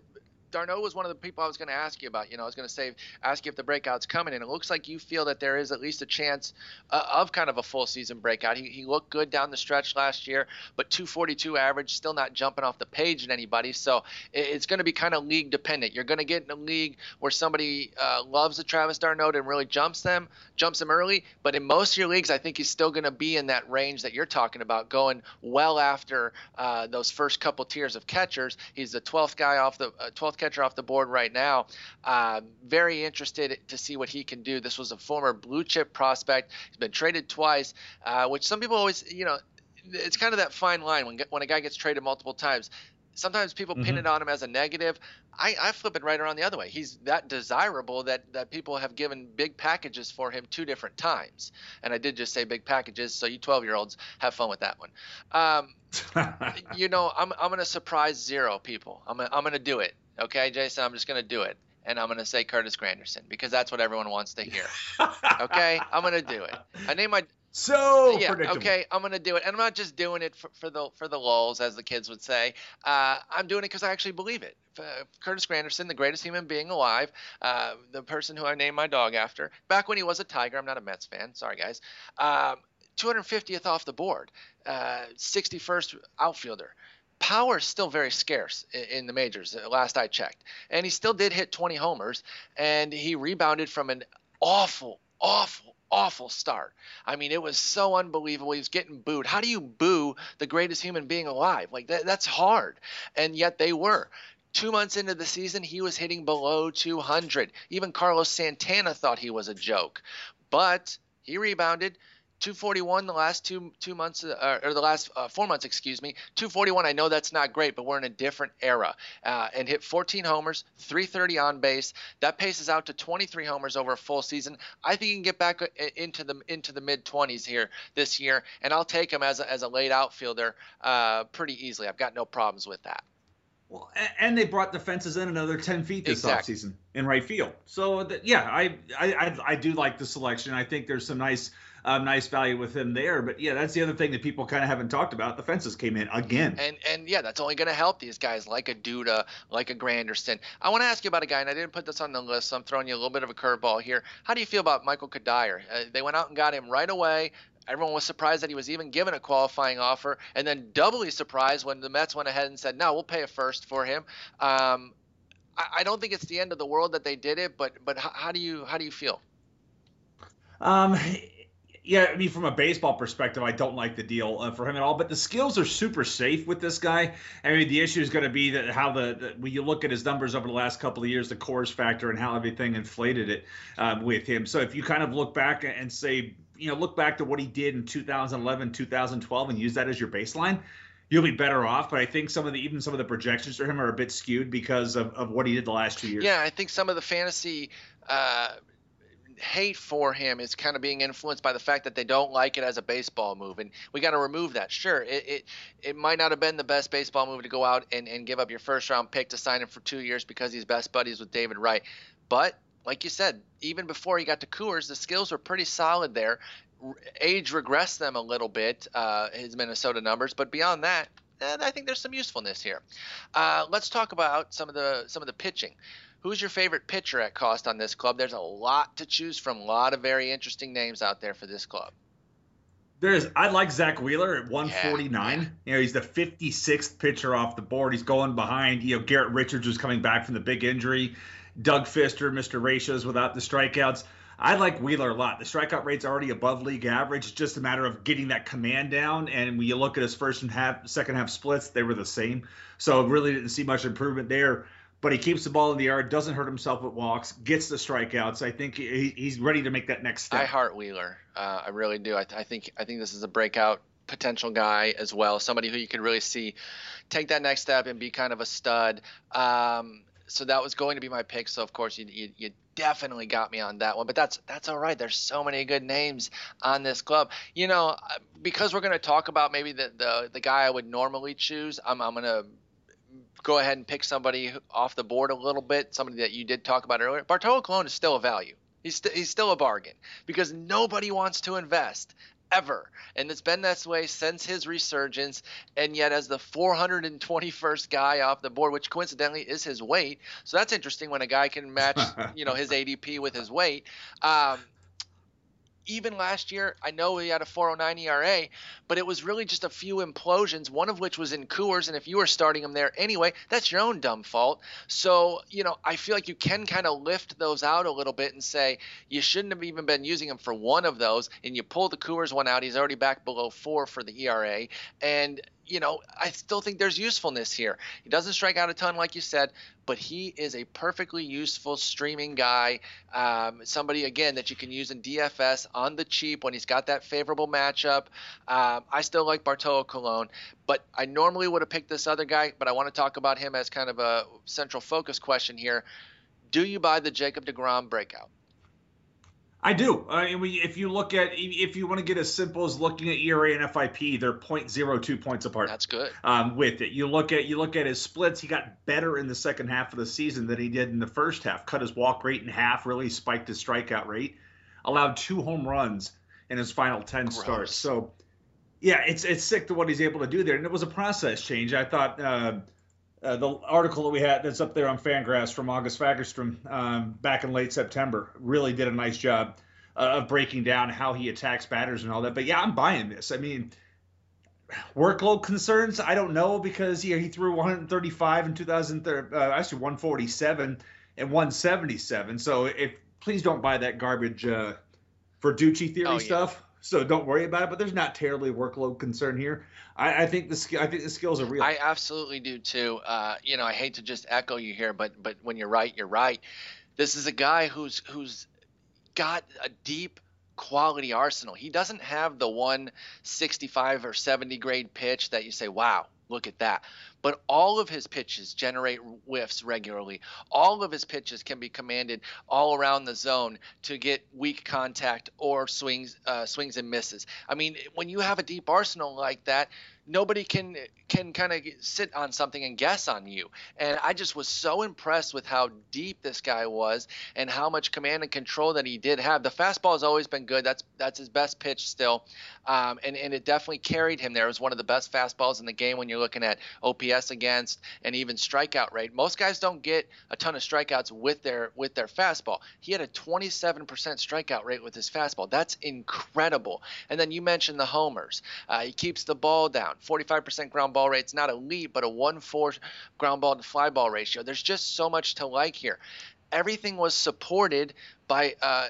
d'Arnaud was one of the people I was going to ask you about. You know, I was going to say, ask you if the breakout's coming, and it looks like you feel that there is at least a chance uh, of kind of a full season breakout. He, he looked good down the stretch last year, but 242 average, still not jumping off the page in anybody. So it, it's going to be kind of league dependent. You're going to get in a league where somebody uh, loves the Travis d'Arnaud and really jumps them, jumps them early. But in most of your leagues, I think he's still going to be in that range that you're talking about, going well after uh, those first couple tiers of catchers. He's the 12th guy off the 12th uh, catcher off the board right now. Uh, very interested to see what he can do. This was a former blue chip prospect. He's been traded twice, uh, which some people always, you know, it's kind of that fine line when when a guy gets traded multiple times. Sometimes people mm-hmm. pin it on him as a negative. I, I flip it right around the other way. He's that desirable that, that people have given big packages for him two different times. And I did just say big packages, so you 12 year olds have fun with that one. Um, [LAUGHS] you know, I'm, I'm going to surprise zero people. I'm, I'm going to do it. Okay, Jason, I'm just going to do it. And I'm going to say Curtis Granderson because that's what everyone wants to hear. [LAUGHS] okay, I'm going to do it. I name my so yeah, okay, I'm gonna do it, and I'm not just doing it for, for the for the lulls, as the kids would say. Uh, I'm doing it because I actually believe it. Uh, Curtis Granderson, the greatest human being alive, uh, the person who I named my dog after, back when he was a Tiger. I'm not a Mets fan. Sorry, guys. Um, 250th off the board, uh, 61st outfielder power is still very scarce in the majors uh, last i checked and he still did hit 20 homers and he rebounded from an awful awful awful start. I mean, it was so unbelievable. He was getting booed. How do you boo the greatest human being alive? Like that, that's hard. And yet they were. Two months into the season, he was hitting below 200. Even Carlos Santana thought he was a joke. But he rebounded. 241 the last two two months uh, or the last uh, four months excuse me 241 i know that's not great but we're in a different era uh, and hit 14 homers 330 on base that paces out to 23 homers over a full season i think he can get back uh, into the into the mid 20s here this year and i'll take him as a, as a late outfielder uh, pretty easily i've got no problems with that well, and they brought the fences in another ten feet this exactly. offseason in right field. So yeah, I, I I do like the selection. I think there's some nice um, nice value with him there. But yeah, that's the other thing that people kind of haven't talked about. The fences came in again. And and yeah, that's only going to help these guys like a Duda, like a Granderson. I want to ask you about a guy, and I didn't put this on the list, so I'm throwing you a little bit of a curveball here. How do you feel about Michael Cuddyer? Uh, they went out and got him right away. Everyone was surprised that he was even given a qualifying offer, and then doubly surprised when the Mets went ahead and said, "No, we'll pay a first for him." Um, I, I, don't think it's the end of the world that they did it, but but how, how do you how do you feel? Um, yeah, I mean, from a baseball perspective, I don't like the deal uh, for him at all. But the skills are super safe with this guy. I mean, the issue is going to be that how the, the, when you look at his numbers over the last couple of years, the Coors factor and how everything inflated it um, with him. So if you kind of look back and say, you know, look back to what he did in 2011, 2012, and use that as your baseline, you'll be better off. But I think some of the even some of the projections for him are a bit skewed because of, of what he did the last two years. Yeah, I think some of the fantasy. Uh, hate for him is kind of being influenced by the fact that they don't like it as a baseball move, and we got to remove that. Sure, it, it it might not have been the best baseball move to go out and, and give up your first round pick to sign him for two years because he's best buddies with David Wright, but like you said, even before he got to Coors, the skills were pretty solid there. Age regressed them a little bit, uh, his Minnesota numbers, but beyond that, eh, I think there's some usefulness here. Uh, let's talk about some of the some of the pitching. Who's your favorite pitcher at cost on this club? There's a lot to choose from. A lot of very interesting names out there for this club. There's I like Zack Wheeler at 149. Yeah, You know, he's the 56th pitcher off the board. He's going behind, you know, Garrett Richards was coming back from the big injury. Doug Fister, Mr. Ratios without the strikeouts. I like Wheeler a lot. The strikeout rate's already above league average. It's just a matter of getting that command down. And when you look at his first and half, second half splits, they were the same. So really didn't see much improvement there. But he keeps the ball in the yard, doesn't hurt himself with walks, gets the strikeouts. I think he, he's ready to make that next step. I heart Wheeler. Uh, I really do. I, I, think I think this is a breakout potential guy as well, somebody who you could really see take that next step and be kind of a stud. Um, so that was going to be my pick. So of course you, you, you definitely got me on that one, but that's that's all right. There's so many good names on this club. You know, uh, because we're going to talk about maybe the, the the guy I would normally choose. I'm I'm going to go ahead and pick somebody off the board a little bit. Somebody that you did talk about earlier. Bartolo Colon is still a value. He's, st- he's still a bargain because nobody wants to invest ever. And it's been this way since his resurgence. And yet, as the 421st guy off the board, which coincidentally is his weight, so that's interesting when a guy can match, [LAUGHS] you know, his ADP with his weight. Um, even last year, I know he had a 409 ERA, but it was really just a few implosions, one of which was in Coors. And if you were starting him there anyway, that's your own dumb fault. So, you know, I feel like you can kind of lift those out a little bit and say you shouldn't have even been using him for one of those. And you pull the Coors one out, he's already back below four for the ERA. And you know, I still think there's usefulness here. He doesn't strike out a ton, like you said, but he is a perfectly useful streaming guy. Um, somebody, again, that you can use in DFS on the cheap when he's got that favorable matchup. Um, I still like Bartolo Colon, but I normally would have picked this other guy, but I want to talk about him as kind of a central focus question here. Do you buy the Jacob DeGrom breakout? I do. Uh, if you look at, if you want to get as simple as looking at ERA and FIP, they're 0.02 points apart. That's good. Um, with it, you look at you look at his splits. He got better in the second half of the season than he did in the first half. Cut his walk rate in half. Really spiked his strikeout rate. Allowed two home runs in his final 10 Gross. starts. So, yeah, it's it's sick to what he's able to do there. And it was a process change. I thought. Uh, uh, the article that we had that's up there on Fangraphs from August Fagerstrom um, back in late September really did a nice job uh, of breaking down how he attacks batters and all that. But yeah, I'm buying this. I mean, workload concerns, I don't know because he, he threw 135 in 2003, uh, actually 147 and 177. So if please don't buy that garbage uh, Verducci theory oh, yeah. stuff. So don't worry about it. But there's not terribly workload concern here. I, I think the I think the skills are real. I absolutely do too. Uh, you know, I hate to just echo you here, but but when you're right, you're right. This is a guy who's who's got a deep quality arsenal. He doesn't have the 165 or 70 grade pitch that you say, wow, look at that. But all of his pitches generate whiffs regularly. All of his pitches can be commanded all around the zone to get weak contact or swings, uh, swings and misses. I mean, when you have a deep arsenal like that, nobody can can kind of sit on something and guess on you. And I just was so impressed with how deep this guy was and how much command and control that he did have. The fastball has always been good. That's that's his best pitch still, um, and and it definitely carried him there. It was one of the best fastballs in the game when you're looking at OPS against and even strikeout rate. Most guys don't get a ton of strikeouts with their with their fastball. He had a 27% strikeout rate with his fastball. That's incredible. And then you mentioned the homers. Uh, he keeps the ball down. 45% ground ball rate. It's not elite, but a 1 4 ground ball to fly ball ratio. There's just so much to like here. Everything was supported by uh,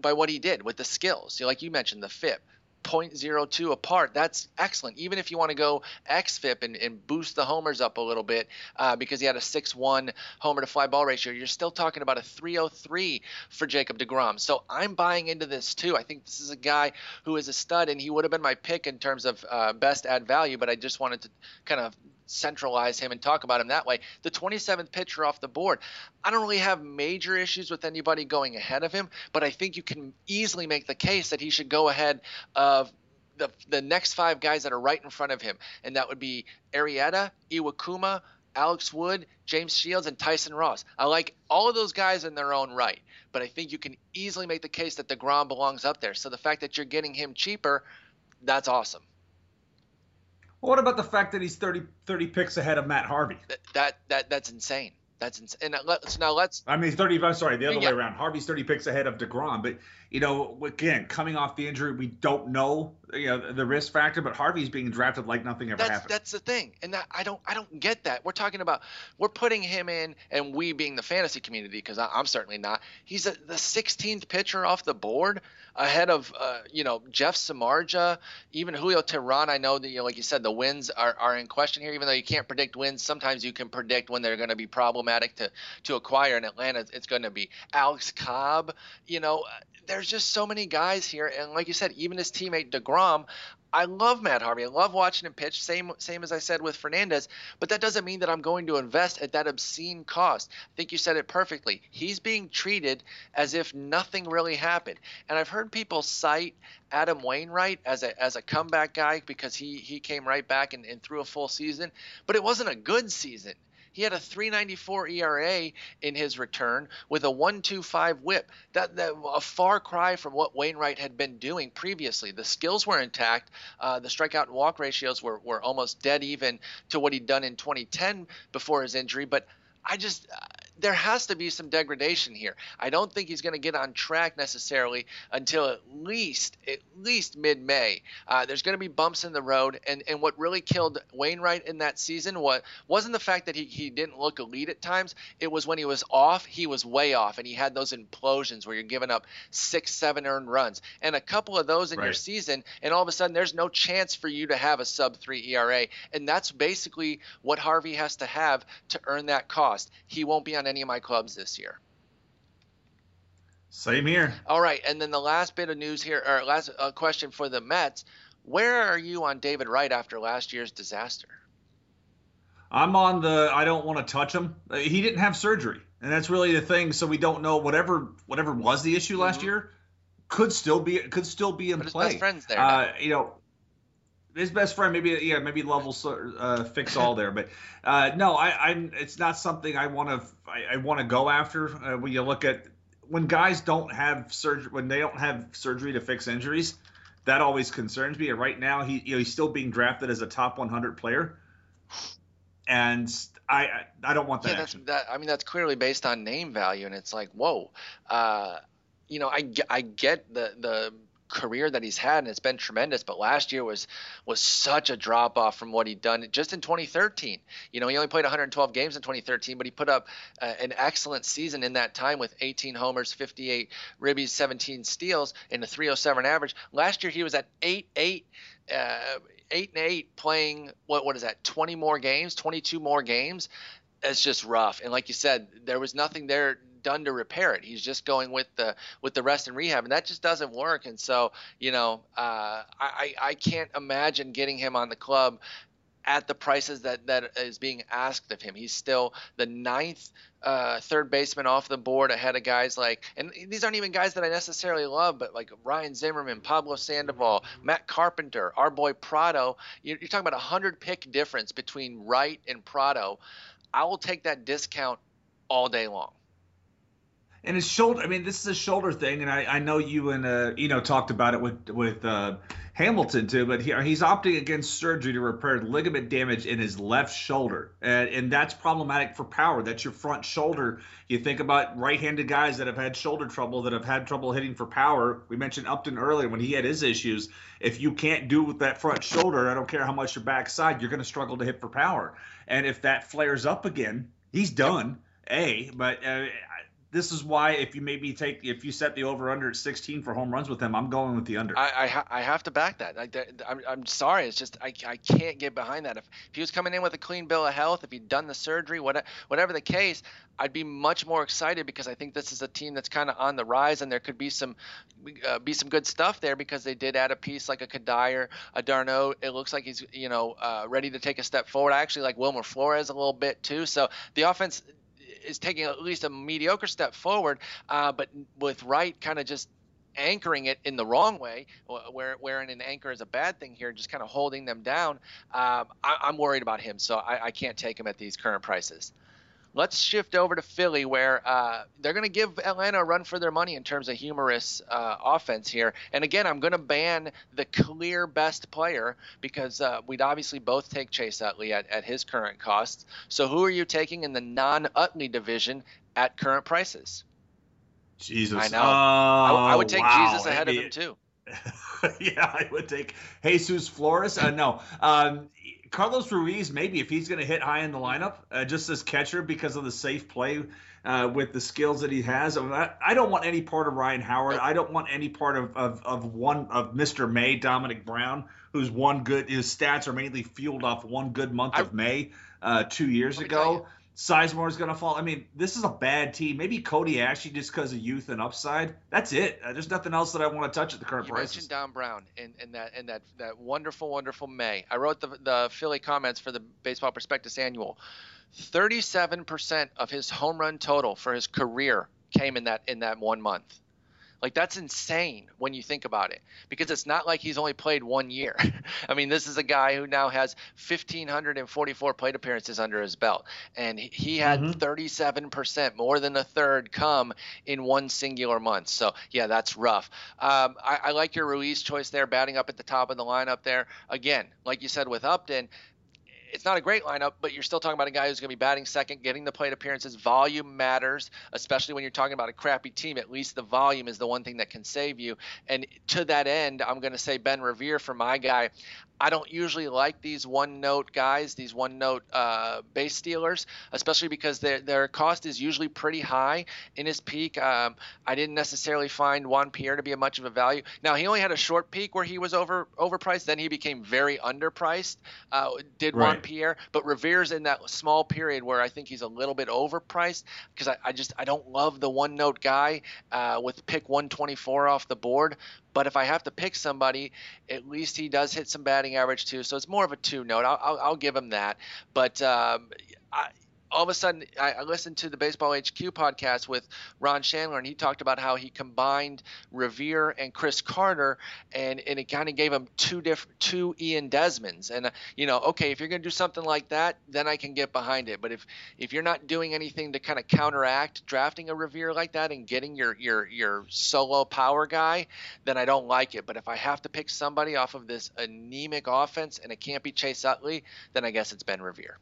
by what he did with the skills. You know, like you mentioned, the FIP, 0.02 apart. That's excellent. Even if you want to go XFIP and, and boost the homers up a little bit uh, because he had a 6-1 homer to fly ball ratio, you're still talking about a 303 for Jacob DeGrom. So I'm buying into this too. I think this is a guy who is a stud, and he would have been my pick in terms of uh, best add value, but I just wanted to kind of centralize him and talk about him that way. The 27th pitcher off the board. I don't really have major issues with anybody going ahead of him, but I think you can easily make the case that he should go ahead of the, the next five guys that are right in front of him, and that would be Arrieta, Iwakuma, Alex Wood, James Shields, and Tyson Ross. I like all of those guys in their own right, but I think you can easily make the case that DeGrom belongs up there. So the fact that you're getting him cheaper, that's awesome. What about the fact that he's 30, 30 picks ahead of Matt Harvey? That that, that that's insane. That's insane. And uh, let's now let's. I mean, he's 30. I'm sorry, the other yeah. way around. Harvey's 30 picks ahead of Degrom, but you know, again, coming off the injury, we don't know you know the risk factor, but Harvey's being drafted like nothing ever that's, happened. That's the thing, and that, I don't I don't get that. We're talking about we're putting him in, and we being the fantasy community, because I'm certainly not. He's a, the 16th pitcher off the board ahead of uh, you know Jeff Samardzija, even Julio Teheran. I know that you know, like you said, the wins are, are in question here. Even though you can't predict wins, sometimes you can predict when they're going to be problematic to to acquire. In Atlanta, it's going to be Alex Cobb. You know, there's just so many guys here, and like you said, even his teammate Degrom. I love Matt Harvey. I love watching him pitch. Same same as I said with Fernandez, but that doesn't mean that I'm going to invest at that obscene cost. I think you said it perfectly. He's being treated as if nothing really happened. And I've heard people cite Adam Wainwright as a as a comeback guy because he he came right back and, and threw a full season, but it wasn't a good season. He had a 394 ERA in his return with a 125 whip. That, that a far cry from what Wainwright had been doing previously. The skills were intact. Uh, the strikeout and walk ratios were, were almost dead even to what he'd done in 2010 before his injury. But I just there has to be some degradation here. I don't think he's going to get on track necessarily until at least at least mid May. Uh, there's going to be bumps in the road, and and what really killed Wainwright in that season was wasn't the fact that he he didn't look elite at times. It was when he was off, he was way off, and he had those implosions where you're giving up six, seven earned runs, and a couple of those in right. your season, and all of a sudden there's no chance for you to have a sub three ERA, and that's basically what Harvey has to have to earn that cost. He won't be on any of my clubs this year. Same here. All right, and then the last bit of news here, or last uh, question for the Mets: Where are you on David Wright after last year's disaster? I'm on the I don't want to touch him. Uh, he didn't have surgery, and that's really the thing. So we don't know whatever whatever was the issue last mm-hmm. year could still be could still be in but play. His best friends there. Uh, you know, his best friend, maybe yeah, maybe level uh, fix all [LAUGHS] there, but uh, no, I, am It's not something I want to. I, I want to go after. Uh, when you look at when guys don't have surgery, when they don't have surgery to fix injuries, that always concerns me. And right now, he you know he's still being drafted as a top 100 player, and I I don't want that. Yeah, that's that. I mean, that's clearly based on name value, and it's like whoa. Uh, you know, I, I get the the career that he's had, and it's been tremendous. But last year was was such a drop off from what he'd done just in 2013. You know, he only played 112 games in 2013, but he put up uh, an excellent season in that time with 18 homers, 58 ribbies, 17 steals, and a 307 average. Last year he was at 8 8. Uh, eight and eight playing what what is that 20 more games 22 more games it's just rough and like you said there was nothing there done to repair it. He's just going with the with the rest and rehab, and that just doesn't work. And so, you know, uh, I I can't imagine getting him on the club at the prices that that is being asked of him. He's still the ninth uh, third baseman off the board ahead of guys like, and these aren't even guys that I necessarily love, but like Ryan Zimmerman, Pablo Sandoval, Matt Carpenter, our boy Prado. You're, you're talking about a hundred pick difference between Wright and Prado. I will take that discount all day long and his shoulder. I mean, this is a shoulder thing, and I, I know you and uh, you know talked about it with with uh, Hamilton too. But he, he's opting against surgery to repair ligament damage in his left shoulder, and, and that's problematic for power. That's your front shoulder. You think about right-handed guys that have had shoulder trouble, that have had trouble hitting for power. We mentioned Upton earlier when he had his issues. If you can't do with that front shoulder, I don't care how much your backside, you're going to struggle to hit for power. And if that flares up again, he's done. A, but uh, this is why if you maybe take if you set the over under at 16 for home runs with him, I'm going with the under. I I, ha- I have to back that. I, I'm, I'm sorry, it's just I, I can't get behind that. If, if he was coming in with a clean bill of health, if he'd done the surgery, whatever, whatever the case, I'd be much more excited because I think this is a team that's kind of on the rise and there could be some uh, be some good stuff there because they did add a piece like a Cuddyer, a d'Arnaud. It looks like he's you know uh, ready to take a step forward. I actually like Wilmer Flores a little bit too. So the offense is taking at least a mediocre step forward, uh, but with Wright kind of just anchoring it in the wrong way, where wherein an anchor is a bad thing here, just kind of holding them down. Um, I, am worried about him, so I, I, can't take him at these current prices. Let's shift over to Philly, where uh, they're going to give Atlanta a run for their money in terms of humorous uh, offense here. And again, I'm going to ban the clear best player because uh, we'd obviously both take Chase Utley at, at his current costs. So who are you taking in the non Utley division at current prices? Jesus. I know. Oh, I, I, would take wow. Jesus ahead of him too. [LAUGHS] yeah, I would take Jesus Flores. Uh, no, um, Carlos Ruiz. Maybe if he's going to hit high in the lineup, uh, just as catcher because of the safe play uh, with the skills that he has. I, I, don't want any part of Ryan Howard. I don't want any part of, of, of one of Mr. May, Domonic Brown, who's one good. His stats are mainly fueled off one good month I, of May uh, two years ago. Sizemore is going to fall. I mean, this is a bad team. Maybe Cody Asche just because of youth and upside. That's it. Uh, there's nothing else that I want to touch at the current you prices. mentioned Dom Brown and, and that and that that wonderful, wonderful May. I wrote the the Philly comments for the Baseball Prospectus Annual. 37% of his home run total for his career came in that in that one month. Like that's insane when you think about it, because it's not like he's only played one year. [LAUGHS] I mean, this is a guy who now has 1,544 plate appearances under his belt, and he had mm-hmm. 37%, more than a third, come in one singular month. So yeah, that's rough. Um, I, I like your Ruiz choice there, batting up at the top of the lineup there. Again, like you said with Upton, it's not a great lineup, but you're still talking about a guy who's going to be batting second, getting the plate appearances. Volume matters, especially when you're talking about a crappy team. At least the volume is the one thing that can save you. And to that end, I'm going to say Ben Revere for my guy. I don't usually like these one note guys, these one note uh, base stealers, especially because their their cost is usually pretty high in his peak. Um, I didn't necessarily find Juan Pierre to be a much of a value. Now he only had a short peak where he was over overpriced, then he became very underpriced. Uh, did right. Juan Pierre, but Revere's in that small period where I think he's a little bit overpriced because I, I, just I don't love the one note guy uh, with pick 124 off the board. But if I have to pick somebody, at least he does hit some batting average too. So it's more of a two note. I'll, I'll, I'll give him that. But um, I, all of a sudden I, I, listened to the Baseball HQ podcast with Ron Shandler, and he talked about how he combined Revere and Chris Carter, and, and it kind of gave him two different two Ian Desmonds. And uh, you know, okay, if you're going to do something like that, then I can get behind it. But if if you're not doing anything to kind of counteract drafting a Revere like that and getting your your your solo power guy, then I don't like it. But if I have to pick somebody off of this anemic offense and it can't be Chase Utley, then I guess it's Ben Revere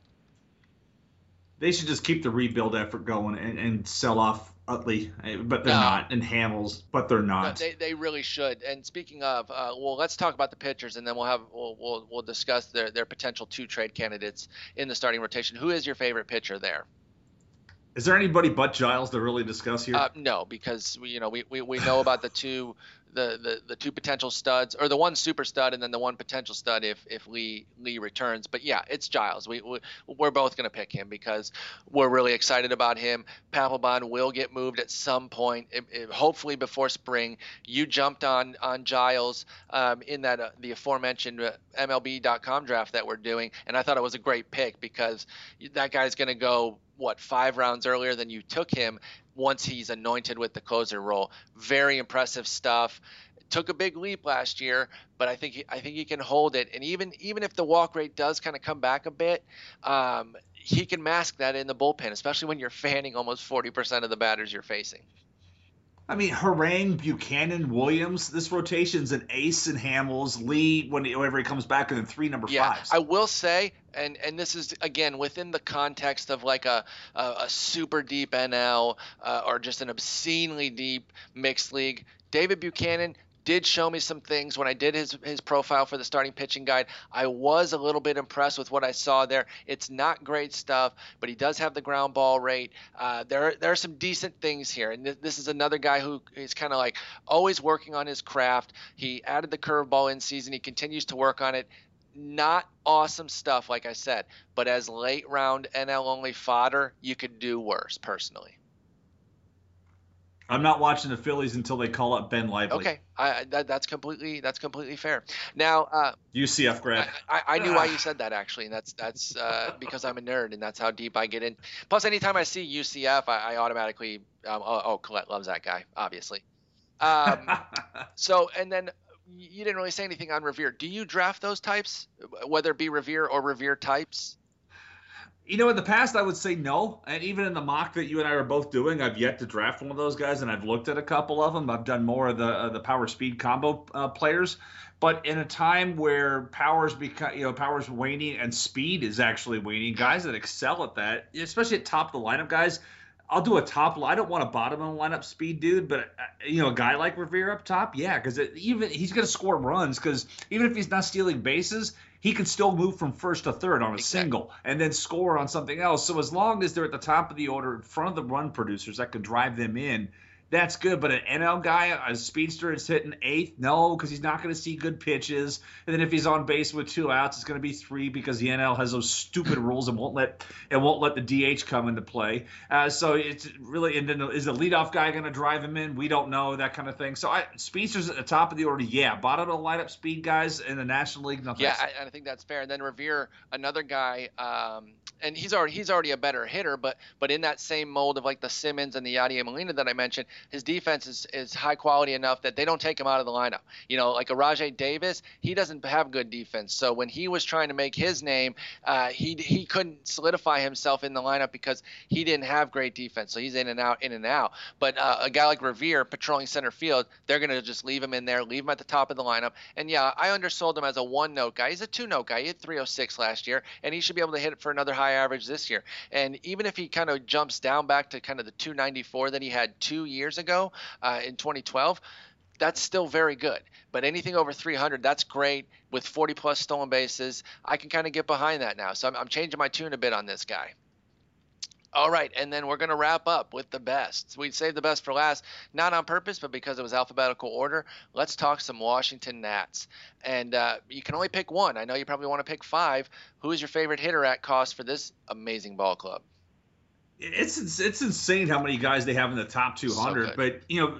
they should just keep the rebuild effort going and, and sell off Utley, but they're no. not, and Hamels, but they're not. they, they really should. And speaking of, uh, well, let's talk about the pitchers, and then we'll have we'll we'll, we'll discuss their their potential two trade candidates in the starting rotation. Who is your favorite pitcher there? Is there anybody but Giles to really discuss here? Uh, no, because we, you know we, we, we know about the two the, the the two potential studs or the one super stud and then the one potential stud if if Lee Lee returns. But yeah, it's Giles. We, we we're both going to pick him because we're really excited about him. Papelbon will get moved at some point, it, it, hopefully before spring. You jumped on on Giles um, in that uh, the aforementioned uh, MLB.com draft that we're doing, and I thought it was a great pick because that guy's going to go what five rounds earlier than you took him once he's anointed with the closer role. Very impressive stuff. Took a big leap last year, but I think he, I think he can hold it. And even even if the walk rate does kind of come back a bit, um, he can mask that in the bullpen, especially when you're fanning almost 40% of the batters you're facing. I mean, Harang, Buchanan, Williams. This rotation's an ace and Hamels, Lee whenever he comes back, and then three number yeah, fives. I will say, and and this is again within the context of like a a, a super deep NL uh, or just an obscenely deep mixed league. David Buchanan did show me some things when I did his his profile for the starting pitching guide. I was a little bit impressed with what I saw there. It's not great stuff, but he does have the ground ball rate. Uh, there there are some decent things here, and th- this is another guy who is kind of like always working on his craft. He added the curveball in season. He continues to work on it not awesome stuff, like I said, but as late round NL only fodder, you could do worse, personally. I'm not watching the Phillies until they call up Ben Lively. Okay, I, that, that's completely that's completely fair. Now, uh, UCF grad. I, I, I knew why [SIGHS] you said that actually, and that's that's uh, because I'm a nerd, and that's how deep I get in. Plus, anytime I see UCF, I, I automatically um, oh, oh, Colette loves that guy, obviously. Um, [LAUGHS] so, and then you didn't really say anything on Revere. Do you draft those types, whether it be Revere or Revere types? You know, in the past, I would say no. And even in the mock that you and I are both doing, I've yet to draft one of those guys, and I've looked at a couple of them. I've done more of the uh, the power speed combo uh, players. But in a time where powers become, you know, powers waning and speed is actually waning, guys that excel at that, especially at top of the lineup guys, I'll do a top. I don't want a bottom of the lineup speed dude, but uh, you know, a guy like Revere up top, yeah, because even he's going to score runs. Because even if he's not stealing bases, he can still move from first to third on a exactly. single and then score on something else. So as long as they're at the top of the order in front of the run producers that can drive them in, that's good. But an NL guy, a speedster, is hitting eighth. No, because he's not going to see good pitches. And then if he's on base with two outs, it's going to be three because the NL has those stupid rules and won't let it won't let the DH come into play. Uh, so it's really and then is the leadoff guy going to drive him in? We don't know that kind of thing. So I, speedsters at the top of the order, yeah. Bottom of the lineup, speed guys in the National League, nothing. Yeah, I, I, think that's fair. And then Revere, another guy. Um, and he's already he's already a better hitter, but but in that same mold of like the Simmons and the Yadier Molina that I mentioned, his defense is, is high quality enough that they don't take him out of the lineup. You know, like a Rajai Davis, he doesn't have good defense. So when he was trying to make his name, uh, he he couldn't solidify himself in the lineup because he didn't have great defense. So he's in and out, in and out. But uh, a guy like Revere patrolling center field, they're gonna just leave him in there, leave him at the top of the lineup. And yeah, I undersold him as a one note guy. He's a two note guy. He hit 306 last year, and he should be able to hit it for another high average this year. And even if he kind of jumps down back to kind of the 294 that he had two years ago uh, in 2012, that's still very good. But anything over 300, that's great. With 40 plus stolen bases, I can kind of get behind that now. So I'm, I'm changing my tune a bit on this guy. All right, and then we're going to wrap up with the best. We saved the best for last, not on purpose, but because it was alphabetical order. Let's talk some Washington Nats. And uh, you can only pick one. I know you probably want to pick five. Who is your favorite hitter at cost for this amazing ball club? It's it's insane how many guys they have in the top 200. So but you know,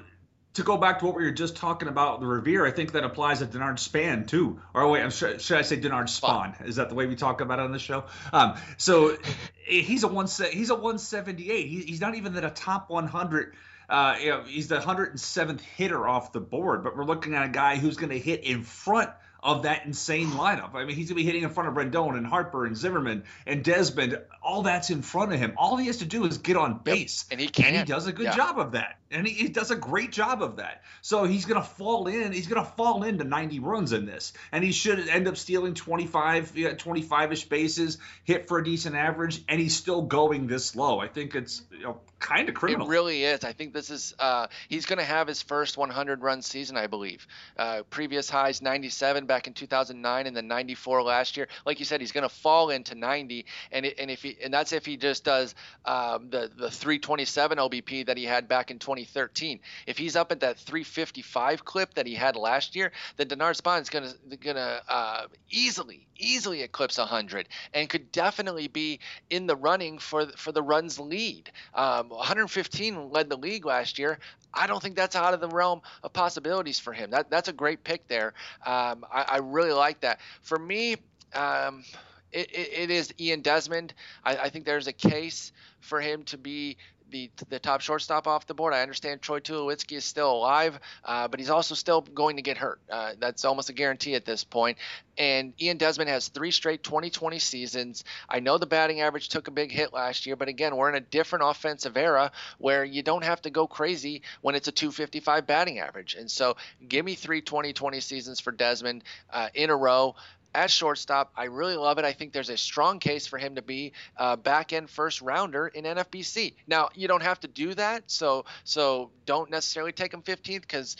to go back to what we were just talking about the Revere, I think that applies to Denard Span too. Or wait, should, should I say Denard Spawn? Is that the way we talk about it on the show? Um, so he's a one he's a 178. He, he's not even at a top 100. Uh, you know, he's the 107th hitter off the board, but we're looking at a guy who's going to hit in front of that insane lineup. I mean, he's gonna be hitting in front of Rendon and Harper and Zimmerman and Desmond. All that's in front of him. All he has to do is get on base, yep. and he can. And he does a good yeah. job of that and he, he, does a great job of that. So he's going to fall in. He's going to fall into 90 runs in this, and he should end up stealing 25, 25ish bases, hit for a decent average, and he's still going this low. I think it's you know, kind of criminal. It really is. I think this is. Uh, he's going to have his first 100 run season, I believe. Uh, previous highs 97 back in 2009, and then 94 last year. Like you said, he's going to fall into 90, and it, and if he and that's if he just does um, the the 327 OBP that he had back in 2013. If he's up at that 355 clip that he had last year, then Denard Spahn is going to gonna uh, easily easily eclipse 100 and could definitely be in the running for for the runs lead. Um, 115 led the league last year. I don't think that's out of the realm of possibilities for him. That that's a great pick there. Um, I, I, really like that. For me. Um, it, it, it is Ian Desmond. I, I, think there's a case for him to be the the top shortstop off the board. I understand Troy Tulowitzki is still alive, uh, but he's also still going to get hurt. Uh, that's almost a guarantee at this point. And Ian Desmond has three straight 2020 seasons. I know the batting average took a big hit last year, but again, we're in a different offensive era where you don't have to go crazy when it's a 255 batting average. And so, give me three 2020 seasons for Desmond uh, in a row at shortstop. I really love it. I think there's a strong case for him to be a back end first rounder in NFBC. Now, you don't have to do that, so so don't necessarily take him 15th because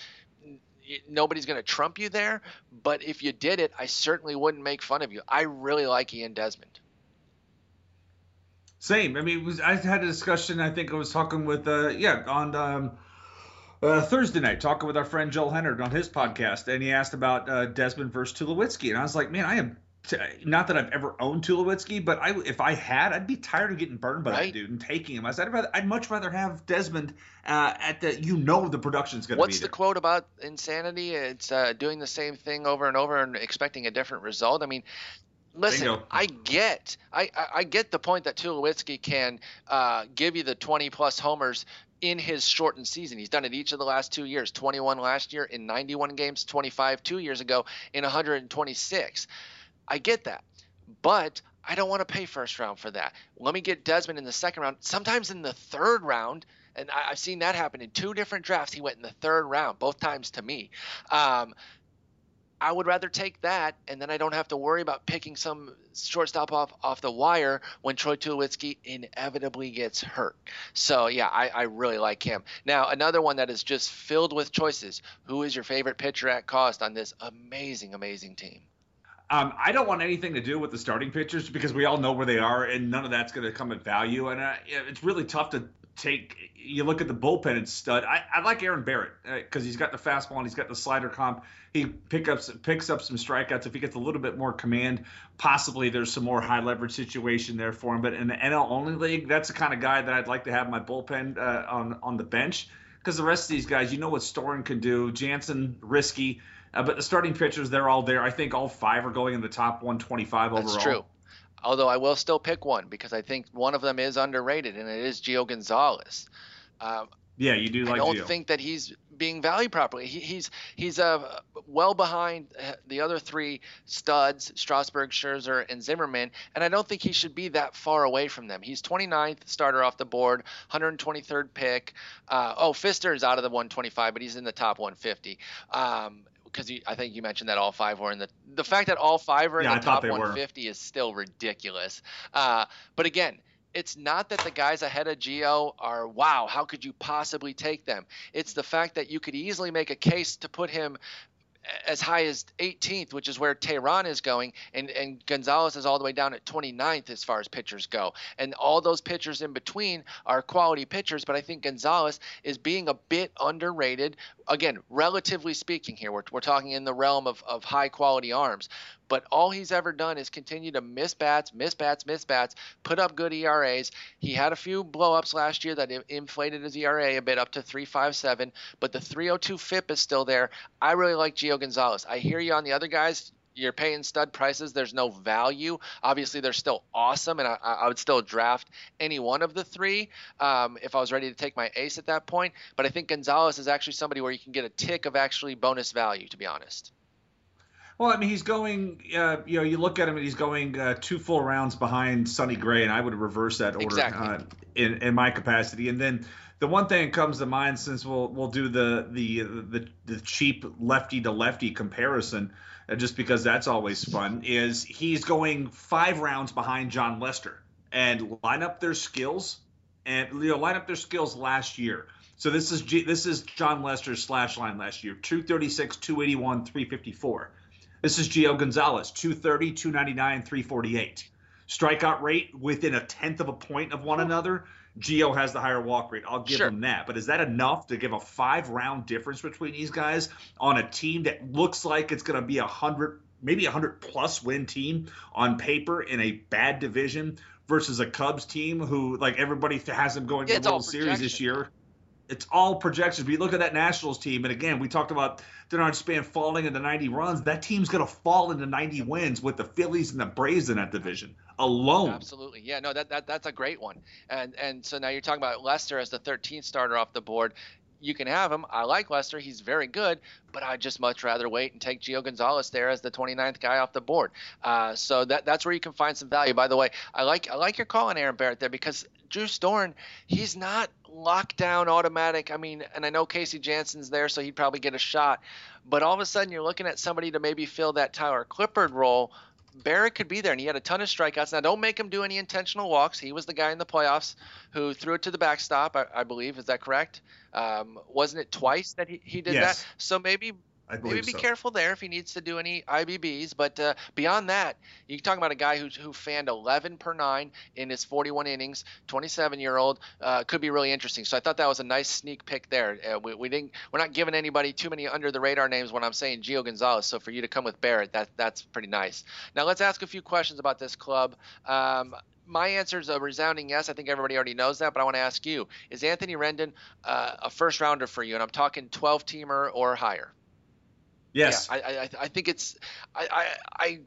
nobody's going to trump you there. But if you did it, I certainly wouldn't make fun of you. I really like Ian Desmond. Same. I mean, was, I had a discussion. I think I was talking with, uh, yeah, on um, uh, Thursday night talking with our friend Joel Hennard on his podcast, and he asked about uh, Desmond versus Tulowitzki, and I was like, man, I am t- not that I've ever owned Tulowitzki, but I if I had, I'd be tired of getting burned by right. that dude and taking him. I said I'd, rather, I'd much rather have Desmond uh, at the you know the production's going to be. What's the quote about insanity? It's uh, doing the same thing over and over and expecting a different result. I mean, Listen. I get, I, I get the point that Tulowitzki can uh, give you the 20 plus homers in his shortened season. He's done it each of the last two years 21 last year in 91 games, 25 two years ago in 126. I get that. But I don't want to pay first round for that. Let me get Desmond in the second round, sometimes in the third round. And I, have seen that happen in two different drafts. He went in the third round, both times to me. Um, I would rather take that, and then I don't have to worry about picking some shortstop off off the wire when Troy Tulowitzki inevitably gets hurt. So yeah, I, I really like him. Now another one that is just filled with choices. Who is your favorite pitcher at cost on this amazing, amazing team? Um, I don't want anything to do with the starting pitchers because we all know where they are, and none of that's going to come at value. And uh, it's really tough to take. You look at the bullpen and stud. I, I like Aaron Barrett because uh, he's got the fastball and he's got the slider comp. He pick up picks up some strikeouts if he gets a little bit more command. Possibly there's some more high leverage situation there for him. But in the NL only league, that's the kind of guy that I'd like to have my bullpen uh, on on the bench because the rest of these guys, you know what Storen can do. Janssen risky. Uh, but the starting pitchers, they're all there. I think all five are going in the top 125 overall. That's true. Although I will still pick one because I think one of them is underrated, and it is Gio Gonzalez. Um, yeah, you do like. I don't Gio. think that he's being valued properly. He, he's he's uh, well behind uh, the other three studs, Strasburg, Scherzer, and Zimmermann, and I don't think he should be that far away from them. He's 29th starter off the board, 123rd pick. Uh, oh, Fister is out of the 125, but he's in the top 150. Um, because I think you mentioned that all five were in the the fact that all five are in yeah, the top 150 were. is still ridiculous. Uh, but again, it's not that the guys ahead of Gio are wow, how could you possibly take them? It's the fact that you could easily make a case to put him as high as 18th, which is where Teheran is going, and, and Gonzalez is all the way down at 29th as far as pitchers go. And all those pitchers in between are quality pitchers, but I think Gonzalez is being a bit underrated. Again, relatively speaking, here, we're, we're talking in the realm of, of high quality arms but all he's ever done is continue to miss bats, miss bats, miss bats, put up good ERAs. He had a few blowups last year that inflated his ERA a bit up to 3.57, but the 302 FIP is still there. I really like Gio Gonzalez. I hear you on the other guys you're paying stud prices. There's no value. Obviously, they're still awesome, and I, I would still draft any one of the three um, if I was ready to take my ace at that point. But I think Gonzalez is actually somebody where you can get a tick of actually bonus value, to be honest. Well, I mean, he's going. Uh, you know, you look at him and he's going uh, two full rounds behind Sonny Gray, and I would reverse that order exactly. uh, in in my capacity. And then the one thing that comes to mind, since we'll we'll do the the the, the cheap lefty to lefty comparison, uh, just because that's always fun, is he's going five rounds behind Jon Lester, and line up their skills, and you know, line up their skills last year. So this is G, this is Jon Lester's slash line last year: 236, 281, 354. This is Gio Gonzalez, 230, 299, 348. Strikeout rate within a tenth of a point of one another. Gio has the higher walk rate. I'll give sure. him that. But is that enough to give a five round difference between these guys on a team that looks like it's going to be a hundred, maybe a hundred plus win team on paper in a bad division versus a Cubs team who like everybody has them going yeah, to the World Series this year? it's all projections. We look at that Nationals team, and again, we talked about Denard Span falling into 90 runs. That team's going to fall into 90 wins with the Phillies and the Braves in that division alone. Absolutely, yeah, no, that, that that's a great one. And and so now you're talking about Lester as the 13th starter off the board. You can have him. I like Lester. He's very good, but I'd just much rather wait and take Gio Gonzalez there as the 29th guy off the board. Uh, so that that's where you can find some value. By the way, I like I like your call on Aaron Barrett there because Drew Storen, he's not lockdown automatic. I mean, and I know Casey Janssen's there, so he'd probably get a shot. But all of a sudden, you're looking at somebody to maybe fill that Tyler Clippard role. Barrett could be there, and he had a ton of strikeouts. Now, don't make him do any intentional walks. He was the guy in the playoffs who threw it to the backstop, I, I believe. Is that correct? Um, wasn't it twice that he, he did yes. that? So maybe I Maybe be so. careful there if he needs to do any IBBs. But uh, beyond that, you're talking about a guy who, who fanned 11 per nine in his 41 innings, 27 year old. Uh, could be really interesting. So I thought that was a nice sneak pick there. Uh, we, we didn't we're not giving anybody too many under the radar names when I'm saying Gio Gonzalez. So for you to come with Barrett, that that's pretty nice. Now let's ask a few questions about this club. Um, my answer is a resounding yes. I think everybody already knows that, but I want to ask you: Is Anthony Rendon uh, a first rounder for you? And I'm talking 12 teamer or higher. Yes. Yeah, I, I, I think it's I, I, I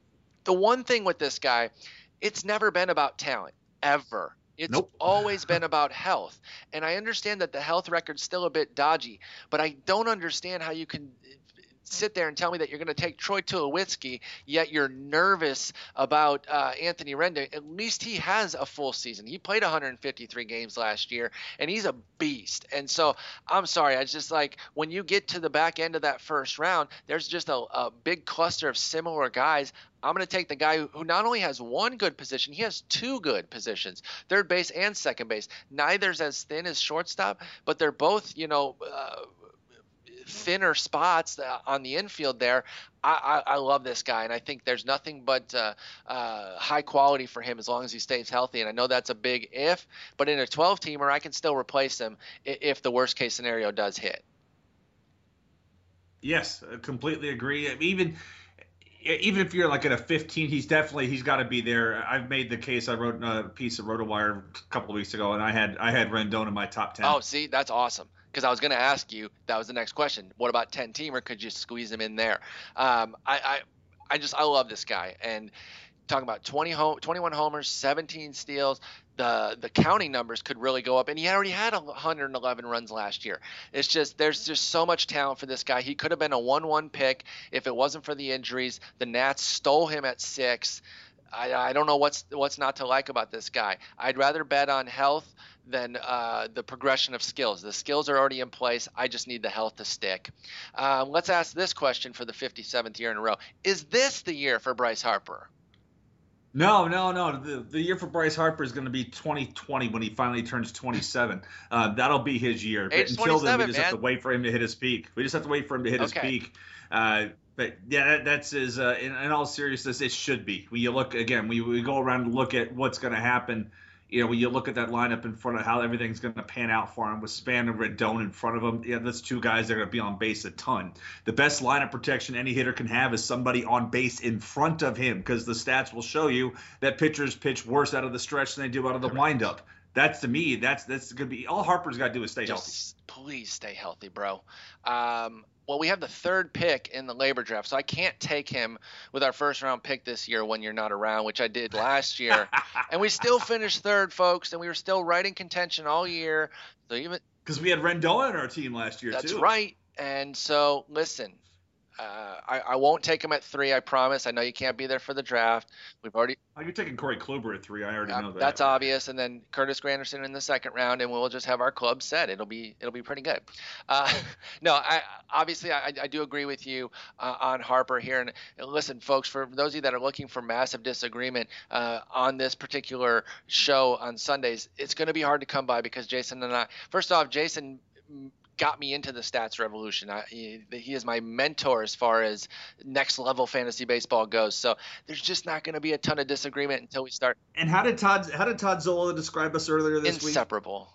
the one thing with this guy, it's never been about talent ever. It's nope. always been about health. And I understand that the health record's still a bit dodgy, but I don't understand how you can sit there and tell me that you're going to take Troy Tulowitzki, yet you're nervous about uh, Anthony Rendon. At least he has a full season. He played 153 games last year, and he's a beast. And so I'm sorry, I just like when you get to the back end of that first round, there's just a, a big cluster of similar guys. I'm going to take the guy who, not only has one good position, he has two good positions, third base and second base. Neither's as thin as shortstop, but they're both, you know, uh, thinner spots uh, on the infield there. I, I, I, love this guy, and I think there's nothing but uh, uh, high quality for him as long as he stays healthy. And I know that's a big if, but in a 12 teamer, I can still replace him if the worst case scenario does hit. Yes, I completely agree. Even even if you're like at a 15, he's definitely he's got to be there. I've made the case. I wrote a piece of RotoWire a couple of weeks ago, and I had I had Rendon in my top 10. Oh, see, that's awesome because I was going to ask you. That was the next question. What about ten teamer? Could you squeeze him in there? Um, I, I, I just I love this guy and talking about 20 home, 21 homers, 17 steals. The the counting numbers could really go up, and he already had 111 runs last year. It's just there's just so much talent for this guy. He could have been a one-one pick if it wasn't for the injuries. The Nats stole him at six. I, I don't know what's what's not to like about this guy. I'd rather bet on health than uh, the progression of skills. The skills are already in place. I just need the health to stick. Um, let's ask this question for the 57th year in a row: Is this the year for Bryce Harper? No, no, no. The, the year for Bryce Harper is going to be 2020 when he finally turns 27. Uh, that'll be his year. Age but until then, we just man. have to wait for him to hit his peak. We just have to wait for him to hit okay. his peak. Uh, but yeah, that, that's his. Uh, in, in, all seriousness, it should be. When you look again, we, we go around and look at what's going to happen. You know, when you look at that lineup in front of how everything's going to pan out for him with Span and Rendon in front of him, yeah, that's two guys are going to be on base a ton. The best lineup protection any hitter can have is somebody on base in front of him because the stats will show you that pitchers pitch worse out of the stretch than they do out of the windup. That's to me, that's that's going to be all Harper's got to do is stay Just healthy. Please stay healthy, bro. Um, well, we have the third pick in the labor draft, so I can't take him with our first round pick this year when you're not around, which I did last year. and we still [LAUGHS] finished third, folks, and we were still right in contention all year. So even because we had Rendon on our team last year that's too. That's right. And so listen, uh, I, I, won't take him at three. I promise. I know you can't be there for the draft. We've already. Oh, you're taking Corey Kluber at three. I already know that. That's obvious. And then Curtis Granderson in the second round, and we'll just have our club set. It'll be it'll be pretty good. Uh, [LAUGHS] no, I obviously I, I do agree with you uh, on Harper here. And listen, folks, for those of you that are looking for massive disagreement uh, on this particular show on Sundays, it's going to be hard to come by because Jason and I. First off, Jason got me into the stats revolution. I, he, he, is my mentor as far as next level fantasy baseball goes. So there's just not going to be a ton of disagreement until we start. And how did Todd how did Todd Zola describe us earlier this Inseparable. week? Inseparable.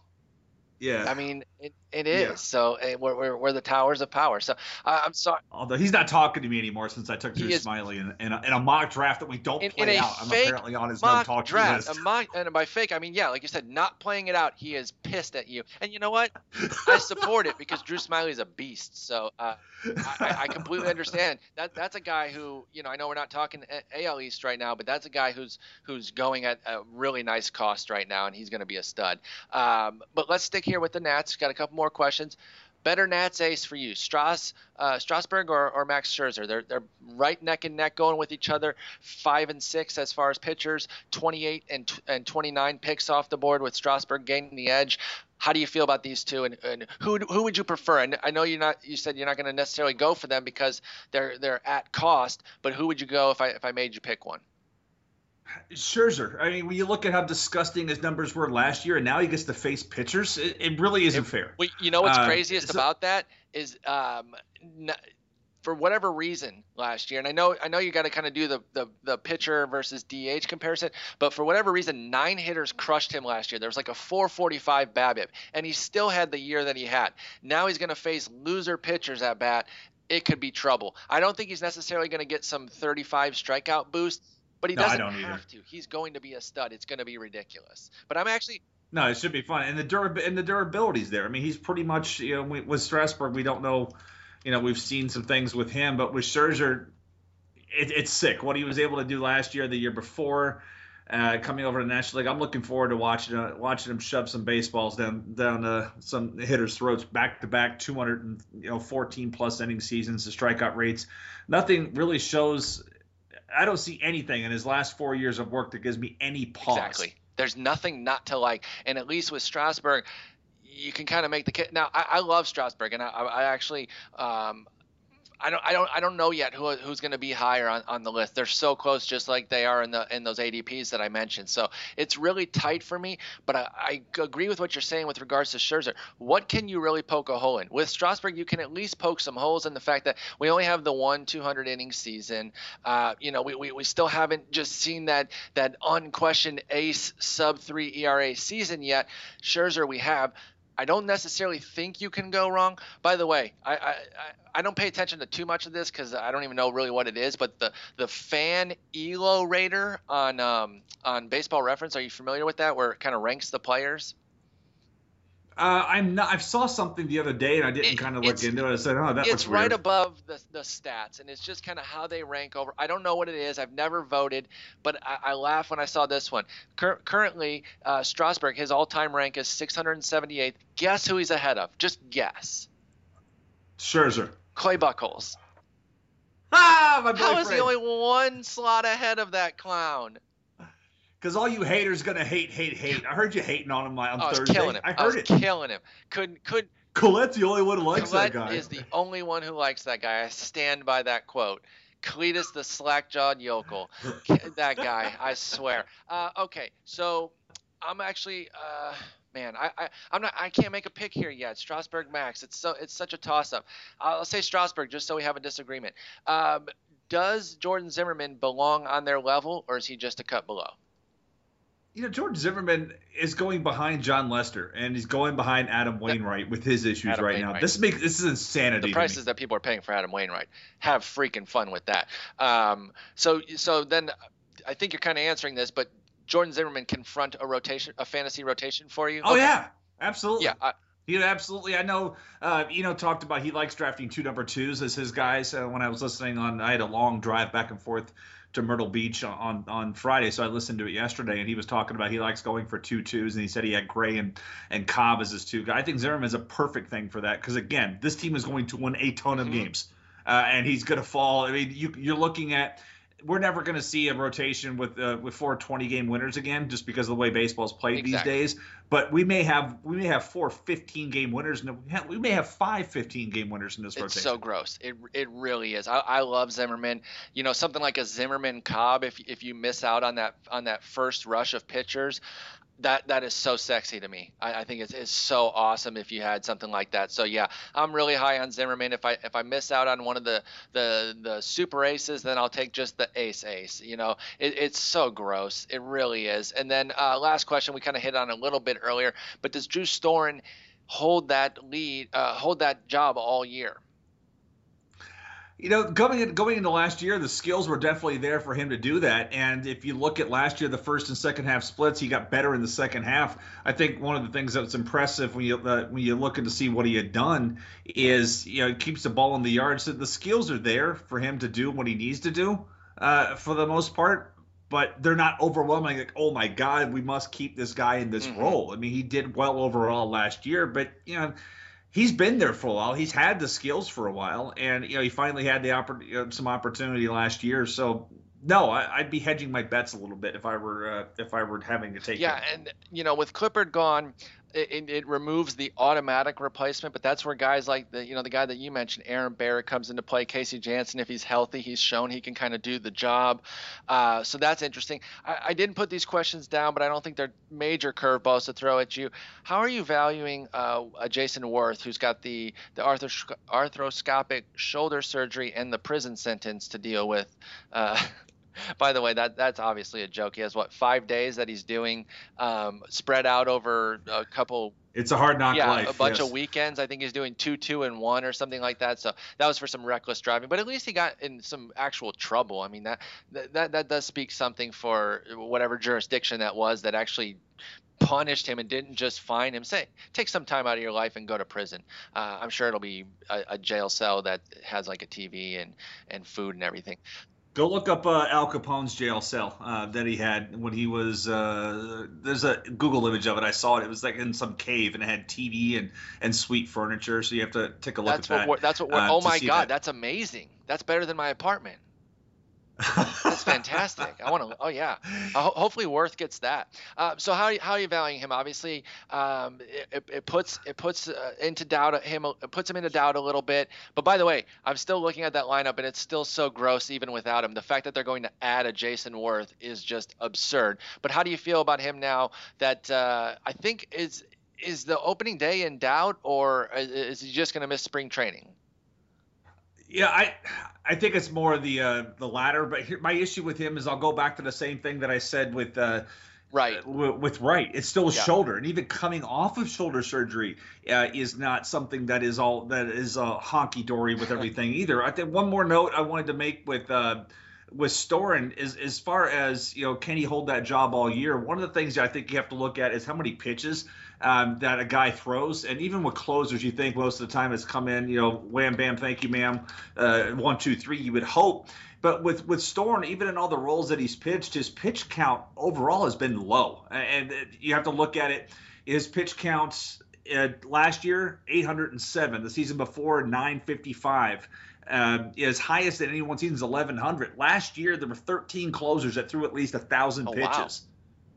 Yeah. I mean, it, it is. Yeah. So eh, we're, we're, we're, the towers of power. So uh, I'm sorry. Although he's not talking to me anymore since I took Drew Smyly in, in, a, in, a, mock draft that we don't in, play out. I'm apparently on his no talk draft, list. Mock, and by fake, I mean, yeah, like you said, not playing it out. He is pissed at you. And you know what? [LAUGHS] I support it because Drew Smyly is a beast. So uh, I, I, completely understand. That That's a guy who, you know, I know we're not talking AL East right now, but that's a guy who's who's going at a really nice cost right now, and he's going to be a stud. Um, but let's stick here with the Nats got a couple more questions. Better Nats ace for you, Strauss, uh, Strasburg or, or Max Scherzer? They're they're right neck and neck going with each other. Five and six as far as pitchers, 28 and and 29 picks off the board with Strasburg gaining the edge. How do you feel about these two, and, and who who would you prefer? And I know you're not. You said you're not going to necessarily go for them because they're they're at cost. But who would you go if I if I made you pick one? Scherzer. I mean, when you look at how disgusting his numbers were last year, and now he gets to face pitchers, it, it really isn't it, fair. Well, you know what's uh, craziest so, about that is, um, n- for whatever reason last year, and I know I know you got to kind of do the, the the pitcher versus DH comparison, but for whatever reason, nine hitters crushed him last year. There was like a 445 BABIP, and he still had the year that he had. Now he's going to face loser pitchers at bat. It could be trouble. I don't think he's necessarily going to get some 35 strikeout boost but he doesn't have either. to. He's going to be a stud. It's going to be ridiculous. But I'm actually no, it should be fun, and the durab- and the durability's there. I mean, he's pretty much you know with Strasburg, we don't know, you know, we've seen some things with him, but with Scherzer, it, it's sick what he was able to do last year, the year before. uh, coming over to the National League. I'm looking forward to watching uh, watching him shove some baseballs down down uh, some hitters' throats back to back 214 plus inning seasons. The strikeout rates, nothing really shows. I don't see anything in his last four years of work that gives me any pause. Exactly. There's nothing not to like, and at least with Strasburg, you can kind of make the kid. Now, I, I love Strasburg, and I, I actually um, I don't I don't I don't know yet who who's going to be higher on, on the list. They're so close, just like they are in the in those ADPs that I mentioned. So it's really tight for me. But I, I agree with what you're saying with regards to Scherzer. What can you really poke a hole in with Strasburg? You can at least poke some holes in the fact that we only have the one 200 inning season. Uh, you know, we, we, we still haven't just seen that that unquestioned ace sub three ERA season yet. Scherzer we have. I don't necessarily think you can go wrong. By the way, I I, I don't pay attention to too much of this because I don't even know really what it is. But the the fan elo rater on um, on Baseball Reference, are you familiar with that? Where it kind of ranks the players. Uh, I'm not. I saw something the other day, and I didn't kind of look into it. I said, "Oh, that It's right weird. above the the stats, and it's just kind of how they rank over. I don't know what it is. I've never voted, but I, I laugh when I saw this one. Cur- currently, uh, Strasburg, his all-time rank is 678th. Guess who he's ahead of? Just guess. Scherzer. Clay Buchholz. Ah, my boyfriend. How is he only one slot ahead of that clown? Because all you haters gonna hate, hate, hate. I heard you hating on him on I was Thursday. killing him. I heard I was it. killing him. Couldn't could. Collette's the only one who likes Collette that guy. is the only one who likes that guy. I stand by that quote. Cletus the slack-jawed yokel. that guy, I swear. [LAUGHS] Uh, okay, so I'm actually, uh, man, I, I, I'm not, I can't make a pick here yet. Strasburg Max, it's so, it's such a toss-up. I'll say Strasburg just so we have a disagreement. Um, does Jordan Zimmermann belong on their level, or is he just a cut below? You know, George Zimmerman is going behind Jon Lester, and he's going behind Adam Wainwright with his issues Adam right now. This makes this is insanity. the prices that people are paying for Adam Wainwright. Have freaking fun with that. Um, so so then I think you're kind of answering this, but Jordan Zimmermann confront a rotation, a fantasy rotation for you. Oh Okay. yeah, absolutely. yeah. I, He absolutely. I know. Uh, you know, talked about he likes drafting two number twos as his guys. Uh, when I was listening on, I had a long drive back and forth to Myrtle Beach on on Friday, so I listened to it yesterday, and he was talking about he likes going for two twos, and he said he had Gray and and Cobb as his two guys. I think Zimmermann's a perfect thing for that because again, this team is going to win a ton of Mhm. games, uh, and he's going to fall. I mean, you, you're looking at. We're never going to see a rotation with uh, with four 20 game winners again, just because of the way baseball's played Exactly. these days. But we may have we may have four 15 game winners, and we, we may have five 15 game winners in this it's rotation. so gross. It it really is. I, I love Zimmermann. You know, something like a Zimmermann Cobb. If if you miss out on that on that first rush of pitchers. That that is so sexy to me. I, I think it's, it's so awesome if you had something like that. So yeah, I'm really high on Zimmermann. If I if I miss out on one of the the the super aces, then I'll take just the ace ace. You know, it, it's so gross. It really is. And then uh, last question, we kind of hit on a little bit earlier, but does Drew Storen hold that lead, uh, hold that job all year? You know, going in, going into last year, the skills were definitely there for him to do that. And if you look at last year, the first and second half splits, he got better in the second half. I think one of the things that's impressive when you uh, when you're looking to see what he had done is you know he keeps the ball in the yard. So the skills are there for him to do what he needs to do uh, for the most part. But they're not overwhelming. Like, oh my God, we must keep this guy in this Mhm. role. I mean, he did well overall last year, but you know he's been there for a while. He's had the skills for a while, and you know he finally had the oppor- some opportunity last year. So no, I, I'd be hedging my bets a little bit if I were uh, if I were having to take. Yeah, him. and you know, with Clippard gone, it, it, removes the automatic replacement. But that's where guys like the you know the guy that you mentioned, Aaron Barrett, comes into play. Casey Janssen, if he's healthy, he's shown he can kind of do the job. Uh, so that's interesting. I, I didn't put these questions down, but I don't think they're major curveballs to throw at you. How are you valuing uh, Jayson Werth, who's got the the arthros- arthroscopic shoulder surgery and the prison sentence to deal with? Uh, [LAUGHS] By the way, that that's obviously a joke. He has what five days that he's doing, um, spread out over a couple, it's a hard knock yeah, life. a bunch yes. of weekends. I think he's doing two, two, and one or something like that. So that was for some reckless driving, but at least he got in some actual trouble. I mean that that that, does speak something for whatever jurisdiction that was that actually punished him and didn't just fine him. Say, take some time out of your life and go to prison. Uh, I'm sure it'll be a, a jail cell that has like a TV and and food and everything. Go look up uh, Al Capone's jail cell uh, that he had when he was. Uh, there's a Google image of it. I saw it. It was like in some cave and it had TV and and sweet furniture. So you have to take a look that's at what that. That's what. uh, oh my God, that. that's amazing. That's better than my apartment. That's fantastic. I want to. Oh yeah. Uh, ho- hopefully Werth gets that. Uh, so how how are you valuing him? Obviously, um, it, it puts it puts uh, into doubt him. It puts him into doubt a little bit. But by the way, I'm still looking at that lineup, and it's still so gross even without him. The fact that they're going to add a Jayson Werth is just absurd. But how do you feel about him now? That uh, I think is is the opening day in doubt, or is- is he just going to miss spring training? Yeah, I I think it's more the uh, the latter. But here, my issue with him is I'll go back to the same thing that I said with uh, Right. w- with right It's still a Yeah. shoulder, and even coming off of shoulder surgery uh, is not something that is all that is uh, honky dory with [LAUGHS] everything either. I think one more note I wanted to make with. Uh, with Storen is as far as you know, can he hold that job all year? One of the things I think you have to look at is how many pitches um, that a guy throws, and even with closers, you think most of the time it's come in, you know, wham bam, thank you, ma'am, uh, one two three. You would hope, but with with Storen, even in all the roles that he's pitched, his pitch count overall has been low, and you have to look at it. His pitch counts uh, last year 807, the season before 955. Um, his highest in any one season is 1100. Last year there were 13 closers that threw at least a thousand Oh, pitches. wow.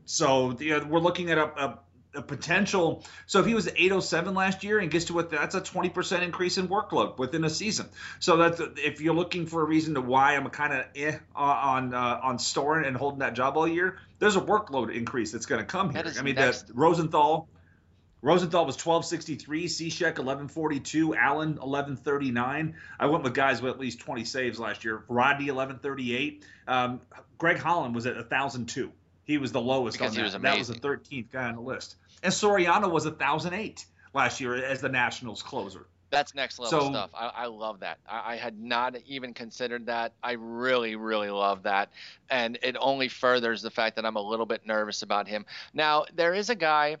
So you know, we're looking at a, a, a potential. So if he was 807 last year and gets to what that's a 20% increase in workload within a season. So that's if you're looking for a reason to why I'm kind of eh on uh, on Storen and holding that job all year, there's a workload increase that's going to come here. I mean, next- that Rosenthal. Rosenthal was 1263, Cishek 1142, Allen 1139. I went with guys with at least 20 saves last year. Rodney 1138. Um, Greg Holland was at 1002. He was the lowest Because on that. was That was the 13th guy on the list. And Soriano was a 1008 last year as the Nationals closer. That's next level So- stuff. I, I love that. I, I had not even considered that. I really, really love that. And it only furthers the fact that I'm a little bit nervous about him. Now, there is a guy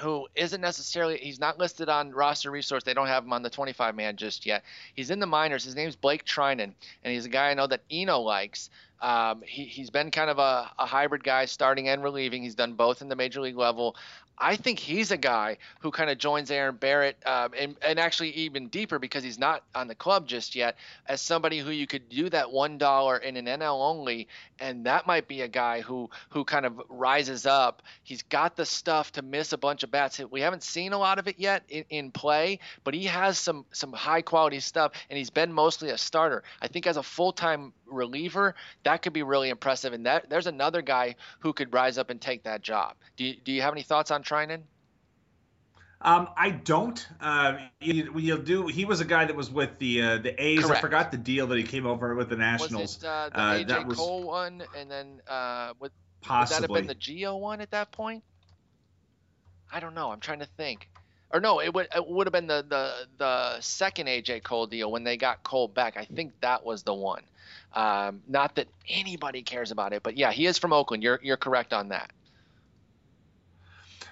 who isn't necessarily he's not listed on roster resource. They don't have him on the 25 man just yet. He's in the minors. His name's Blake Treinen, and he's a guy I know that Eno likes. Um, he, he's been kind of a, a hybrid guy, starting and relieving. He's done both in the major league level. I think he's a guy who kind of joins Aaron Barrett, um, and, and actually even deeper because he's not on the club just yet, as somebody who you could do that one dollar in an NL only, and that might be a guy who who kind of rises up. He's got the stuff to miss a bunch of bats. We haven't seen a lot of it yet in, in play, but he has some some high quality stuff, and he's been mostly a starter. I think as a full time reliever, that could be really impressive. And that there's another guy who could rise up and take that job. Do you, do you have any thoughts on Treinen? Um, I don't. Uh, you, you'll do. He was a guy that was with the uh, the A's. Correct. I forgot the deal that he came over with the Was Nationals. it uh, the Uh, AJ that was- Cole one, and then uh, would, would that possibly. have been the Gio one at that point? I don't know. I'm trying to think. Or no, it would it would have been the, the the second AJ Cole deal when they got Cole back. I think that was the one. Um, not that anybody cares about it, but yeah, he is from Oakland. You're you're correct on that.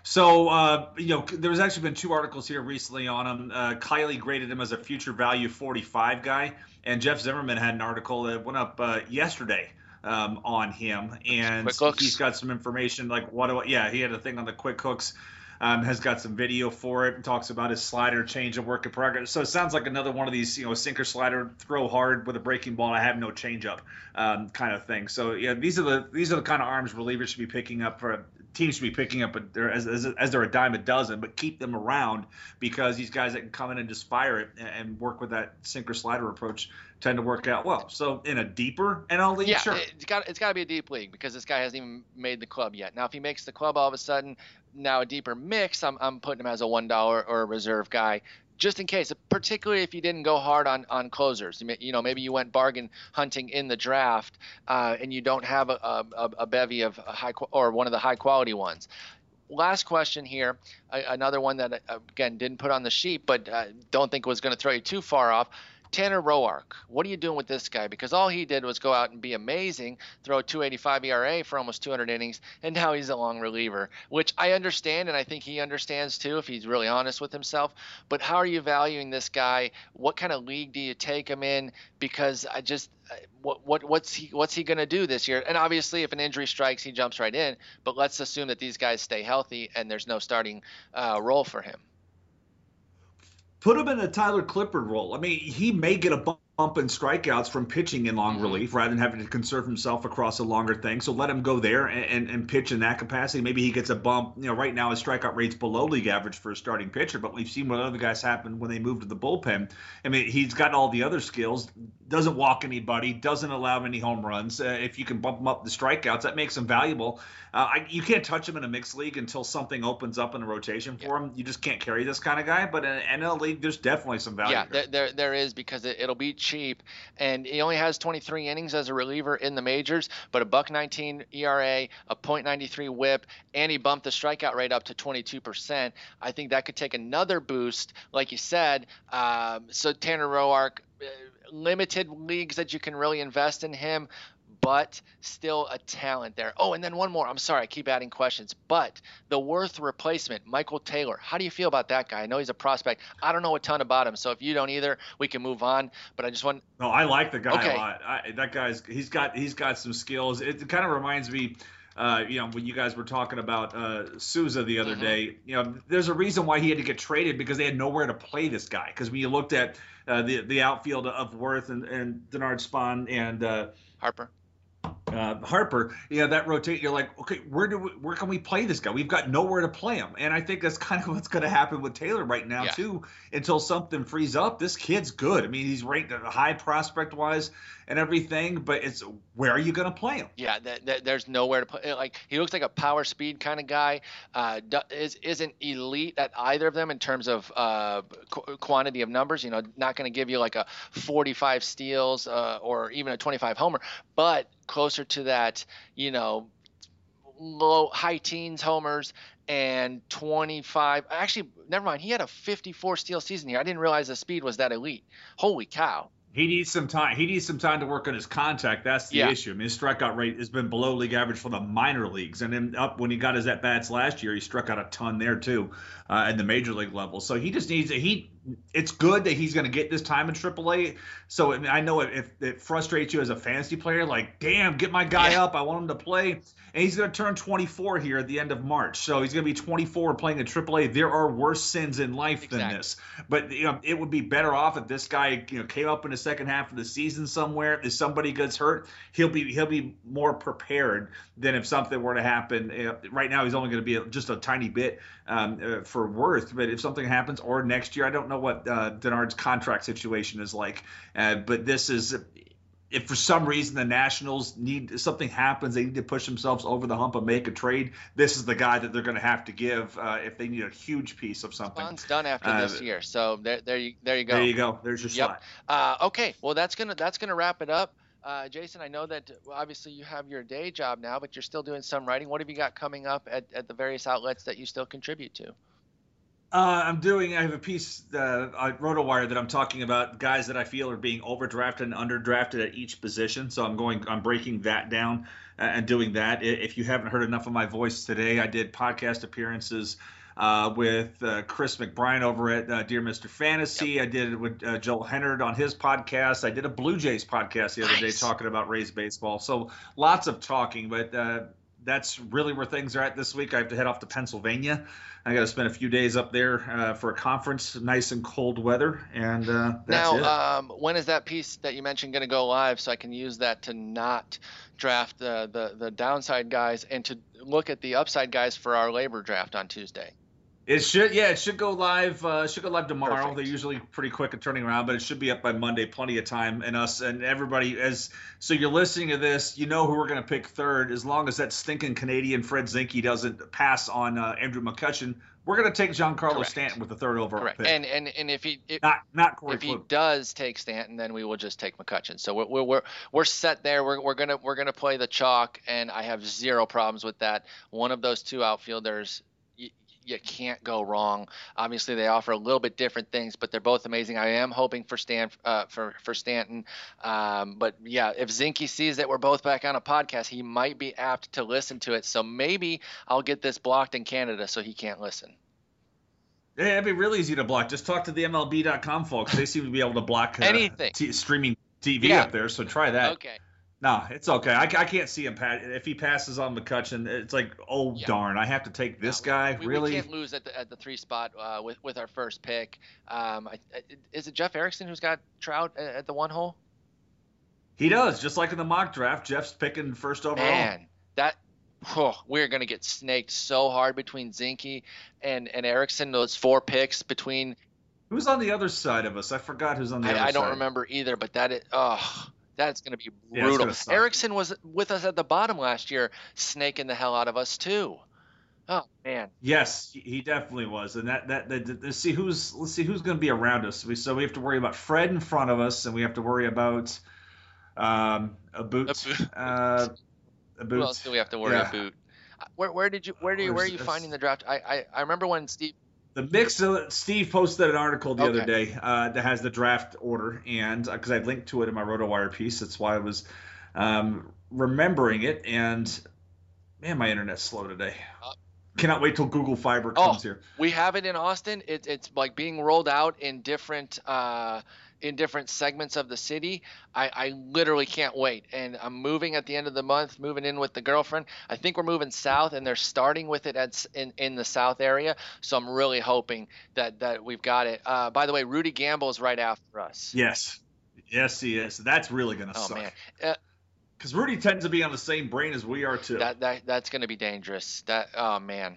So, uh, you know, there's actually been two articles here recently on him. Uh, Kiley graded him as a future value 45 guy, and Jeff Zimmerman had an article that went up uh, yesterday um, on him, and he's got some information like what? Do I, yeah, he had a thing on the quick hooks. Um, has got some video for it and talks about his slider change and work in progress. So it sounds like another one of these, you know, sinker slider, throw hard with a breaking ball. I have no changeup um, kind of thing. So yeah, these are the these are the kind of arms relievers should be picking up for teams should be picking up they're, as, as, as they're a dime a dozen, but keep them around because these guys that can come in and just fire it and, and work with that sinker slider approach tend to work out well. So in a deeper NL league, Yeah, sure. it's got it's got to be a deep league because this guy hasn't even made the club yet. Now, if he makes the club all of a sudden, now a deeper mix, I'm I'm putting him as a one dollar or a reserve guy. Just in case, particularly if you didn't go hard on, on closers, You know maybe you went bargain hunting in the draft, uh, and you don't have a, a, a bevy of high or one of the high quality ones. Last question here, another one that uh, again didn't put on the sheet, but uh, don't think was going to throw you too far off. Tanner Roark, what are you doing with this guy? Because all he did was go out and be amazing, throw a 285 ERA for almost 200 innings, and now he's a long reliever, which I understand, and I think he understands too if he's really honest with himself. But how are you valuing this guy? What kind of league do you take him in? Because I just what what what's he what's he going to do this year? And obviously, if an injury strikes, he jumps right in. But let's assume that these guys stay healthy and there's no starting uh, role for him. Put him in a Tyler Clippard role. I mean, he may get a bump bump in strikeouts from pitching in long mm-hmm. relief rather than having to conserve himself across a longer thing. So let him go there and, and, and, pitch in that capacity. Maybe he gets a bump. You know, right now his strikeout rate's below league average for a starting pitcher, but we've seen what other guys happen when they move to the bullpen. I mean, he's got all the other skills. Doesn't walk anybody. Doesn't allow any home runs. Uh, if you can bump him up the strikeouts, that makes him valuable. Uh, I, you can't touch him in a mixed league until something opens up in a rotation for yeah. him. You just can't carry this kind of guy. But in an NL league, there's definitely some value. Yeah, there, there, there is because it, it'll be cheap and he only has 23 innings as a reliever in the majors, but a buck 19 ERA, a .93 WHIP, and he bumped the strikeout rate up to 22%. I think that could take another boost, like you said. Um, so Tanner Roark, uh, limited leagues that you can really invest in him, but still a talent there. Oh, and then one more. I'm sorry, I keep adding questions. But the Werth replacement, Michael Taylor. How do you feel about that guy? I know he's a prospect. I don't know a ton about him, so if you don't either, we can move on. But I just want. No, I like the guy okay. a lot. I, that guy's he's got he's got some skills. It kind of reminds me. Uh, you know, when you guys were talking about uh, Souza the other mm-hmm. day, you know, there's a reason why he had to get traded because they had nowhere to play this guy. Because when you looked at uh, the the outfield of Werth and, and Denard Span and uh, Harper, uh, Harper, you know, that rotate, you're like, okay, where do we, where can we play this guy? We've got nowhere to play him, and I think that's [LAUGHS] kind of what's going to happen with Taylor right now yeah. too, until something frees up. This kid's good. I mean, he's ranked high prospect wise and everything, but it's where are you going to play him? Yeah, there's nowhere to play. Like he looks like a power speed kind of guy. Uh, is isn't elite at either of them in terms of uh, qu- quantity of numbers. You know, not going to give you like a 45 steals uh, or even a 25 homer, but closer to that, you know, low high teens homers and 25 actually never mind he had a 54 steal season here i didn't realize the speed was that elite holy cow he needs some time. He needs some time to work on his contact. That's the yeah. issue. I mean, his strikeout rate has been below league average for the minor leagues, and then up when he got his at bats last year, he struck out a ton there too, uh, at the major league level. So he just needs a, he. It's good that he's going to get this time in AAA. So I, mean, I know if it frustrates you as a fantasy player, like, damn, get my guy yeah. up. I want him to play, and he's going to turn 24 here at the end of March. So he's going to be 24 playing in AAA. There are worse sins in life exactly. than this, but you know, it would be better off if this guy you know came up in the second half of the season somewhere. If somebody gets hurt, he'll be he'll be more prepared than if something were to happen. Right now, he's only going to be just a tiny bit um, uh, for Werth. but if something happens or next year, I don't know what uh, Denard's contract situation is like. Uh, but this is if for some reason the Nationals need something happens, they need to push themselves over the hump and make a trade. This is the guy that they're going to have to give uh, if they need a huge piece of something. Span's done after uh, this year, so there, there you, there you go. There you go. There's your yep. shot. Uh, okay, well that's gonna that's gonna wrap it up. Uh, Jason, I know that obviously you have your day job now, but you're still doing some writing. What have you got coming up at, at the various outlets that you still contribute to? Uh, I'm doing. I have a piece uh, at RotoWire that I'm talking about guys that I feel are being overdrafted and underdrafted at each position. So I'm going. I'm breaking that down uh, and doing that. If you haven't heard enough of my voice today, I did podcast appearances uh, with uh, Chris McBrien over at uh, Dear Mr. Fantasy. Yep. I did it with uh, Joel Hennard on his podcast. I did a Blue Jays podcast the other nice. day talking about Rays baseball. So lots of talking, but uh, that's really where things are at this week. I have to head off to Pennsylvania. I got to spend a few days up there uh, for a conference, nice and cold weather, and uh, now, um, when is that piece that you mentioned going to go live, so I can use that to not draft the, the the downside guys and to look at the upside guys for our labor draft on Tuesday? It should, yeah, it should go live. Uh, should go live tomorrow. Perfect. They're usually pretty quick at turning around, but it should be up by Monday. Plenty of time, and us and everybody. As so, you're listening to this, you know who we're going to pick third. As long as that stinking Canadian Fred Zinkie doesn't pass on uh, Andrew McCutchen, we're going to take Giancarlo. Stanton with the third overall Correct. pick. And and and if he if, not not Corey if he does take Stanton, then we will just take McCutchen. So we're we're we're set there. We're we're gonna we're gonna play the chalk, and I have zero problems with that. One of those two outfielders you can't go wrong. Obviously, they offer a little bit different things, but they're both amazing. I am hoping for Stan uh, for for Stanton, um, but yeah, if Zinkie sees that we're both back on a podcast, he might be apt to listen to it. So maybe I'll get this blocked in Canada so he can't listen. Yeah, it'd be really easy to block. Just talk to the MLB.com folks. They seem to be able to block uh, anything t- streaming TV yeah. up there. So try that. Okay. No, it's okay. I, I can't see him pat if he passes on McCutchen, It's like, oh yeah. darn, I have to take this no, guy. We, really, we can't lose at the at the three spot uh, with with our first pick. Um, I, is it Jeff Erickson who's got Trout at the one hole? He does, just like in the mock draft. Jeff's picking first overall. Man, that oh, we're gonna get snaked so hard between Zinkie and and Erickson. Those four picks between. Who's on the other side of us? I forgot who's on the I, other I side. I don't remember either, but that is oh that's going to be brutal. Yeah, Erickson was with us at the bottom last year, snaking the hell out of us too. Oh man. Yes, he definitely was, and that that, that, that let's see who's let's see who's going to be around us. We so we have to worry about Fred in front of us, and we have to worry about um, a boot. A boot. Uh, a boot. Who else do we have to worry yeah. about? Where, where did you where do you, where are you finding the draft? I, I I remember when Steve the mix of Steve posted an article the okay. other day uh, that has the draft order, and because uh, I linked to it in my RotoWire piece, that's why I was um, remembering it. And man, my internet's slow today. Uh, Cannot wait till Google Fiber comes oh, here. We have it in Austin. It, it's like being rolled out in different uh, in different segments of the city. I, I literally can't wait. And I'm moving at the end of the month, moving in with the girlfriend. I think we're moving south, and they're starting with it at, in, in the south area. So I'm really hoping that, that we've got it. Uh, by the way, Rudy Gamble is right after us. Yes. Yes, he is. That's really going to oh, suck. Man. Uh, because Rudy tends to be on the same brain as we are too. That, that that's going to be dangerous. That oh man.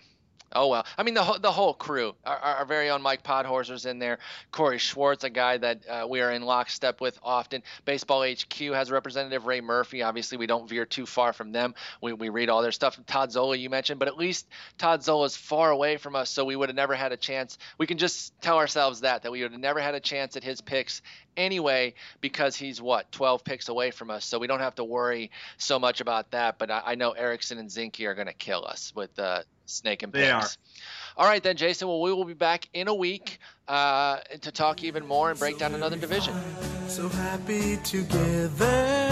Oh well, I mean the the whole crew, our, our very own Mike Podhorzer's in there, Corey Schwartz, a guy that uh, we are in lockstep with often. Baseball HQ has Representative Ray Murphy. Obviously, we don't veer too far from them. We, we read all their stuff. Todd Zola, you mentioned, but at least Todd Zola is far away from us, so we would have never had a chance. We can just tell ourselves that that we would have never had a chance at his picks anyway because he's what 12 picks away from us, so we don't have to worry so much about that. But I, I know Erickson and Zinkie are going to kill us with uh, snake and They are. All right, then, Jason. Well, we will be back in a week uh, to talk even more and break down another division. So happy together.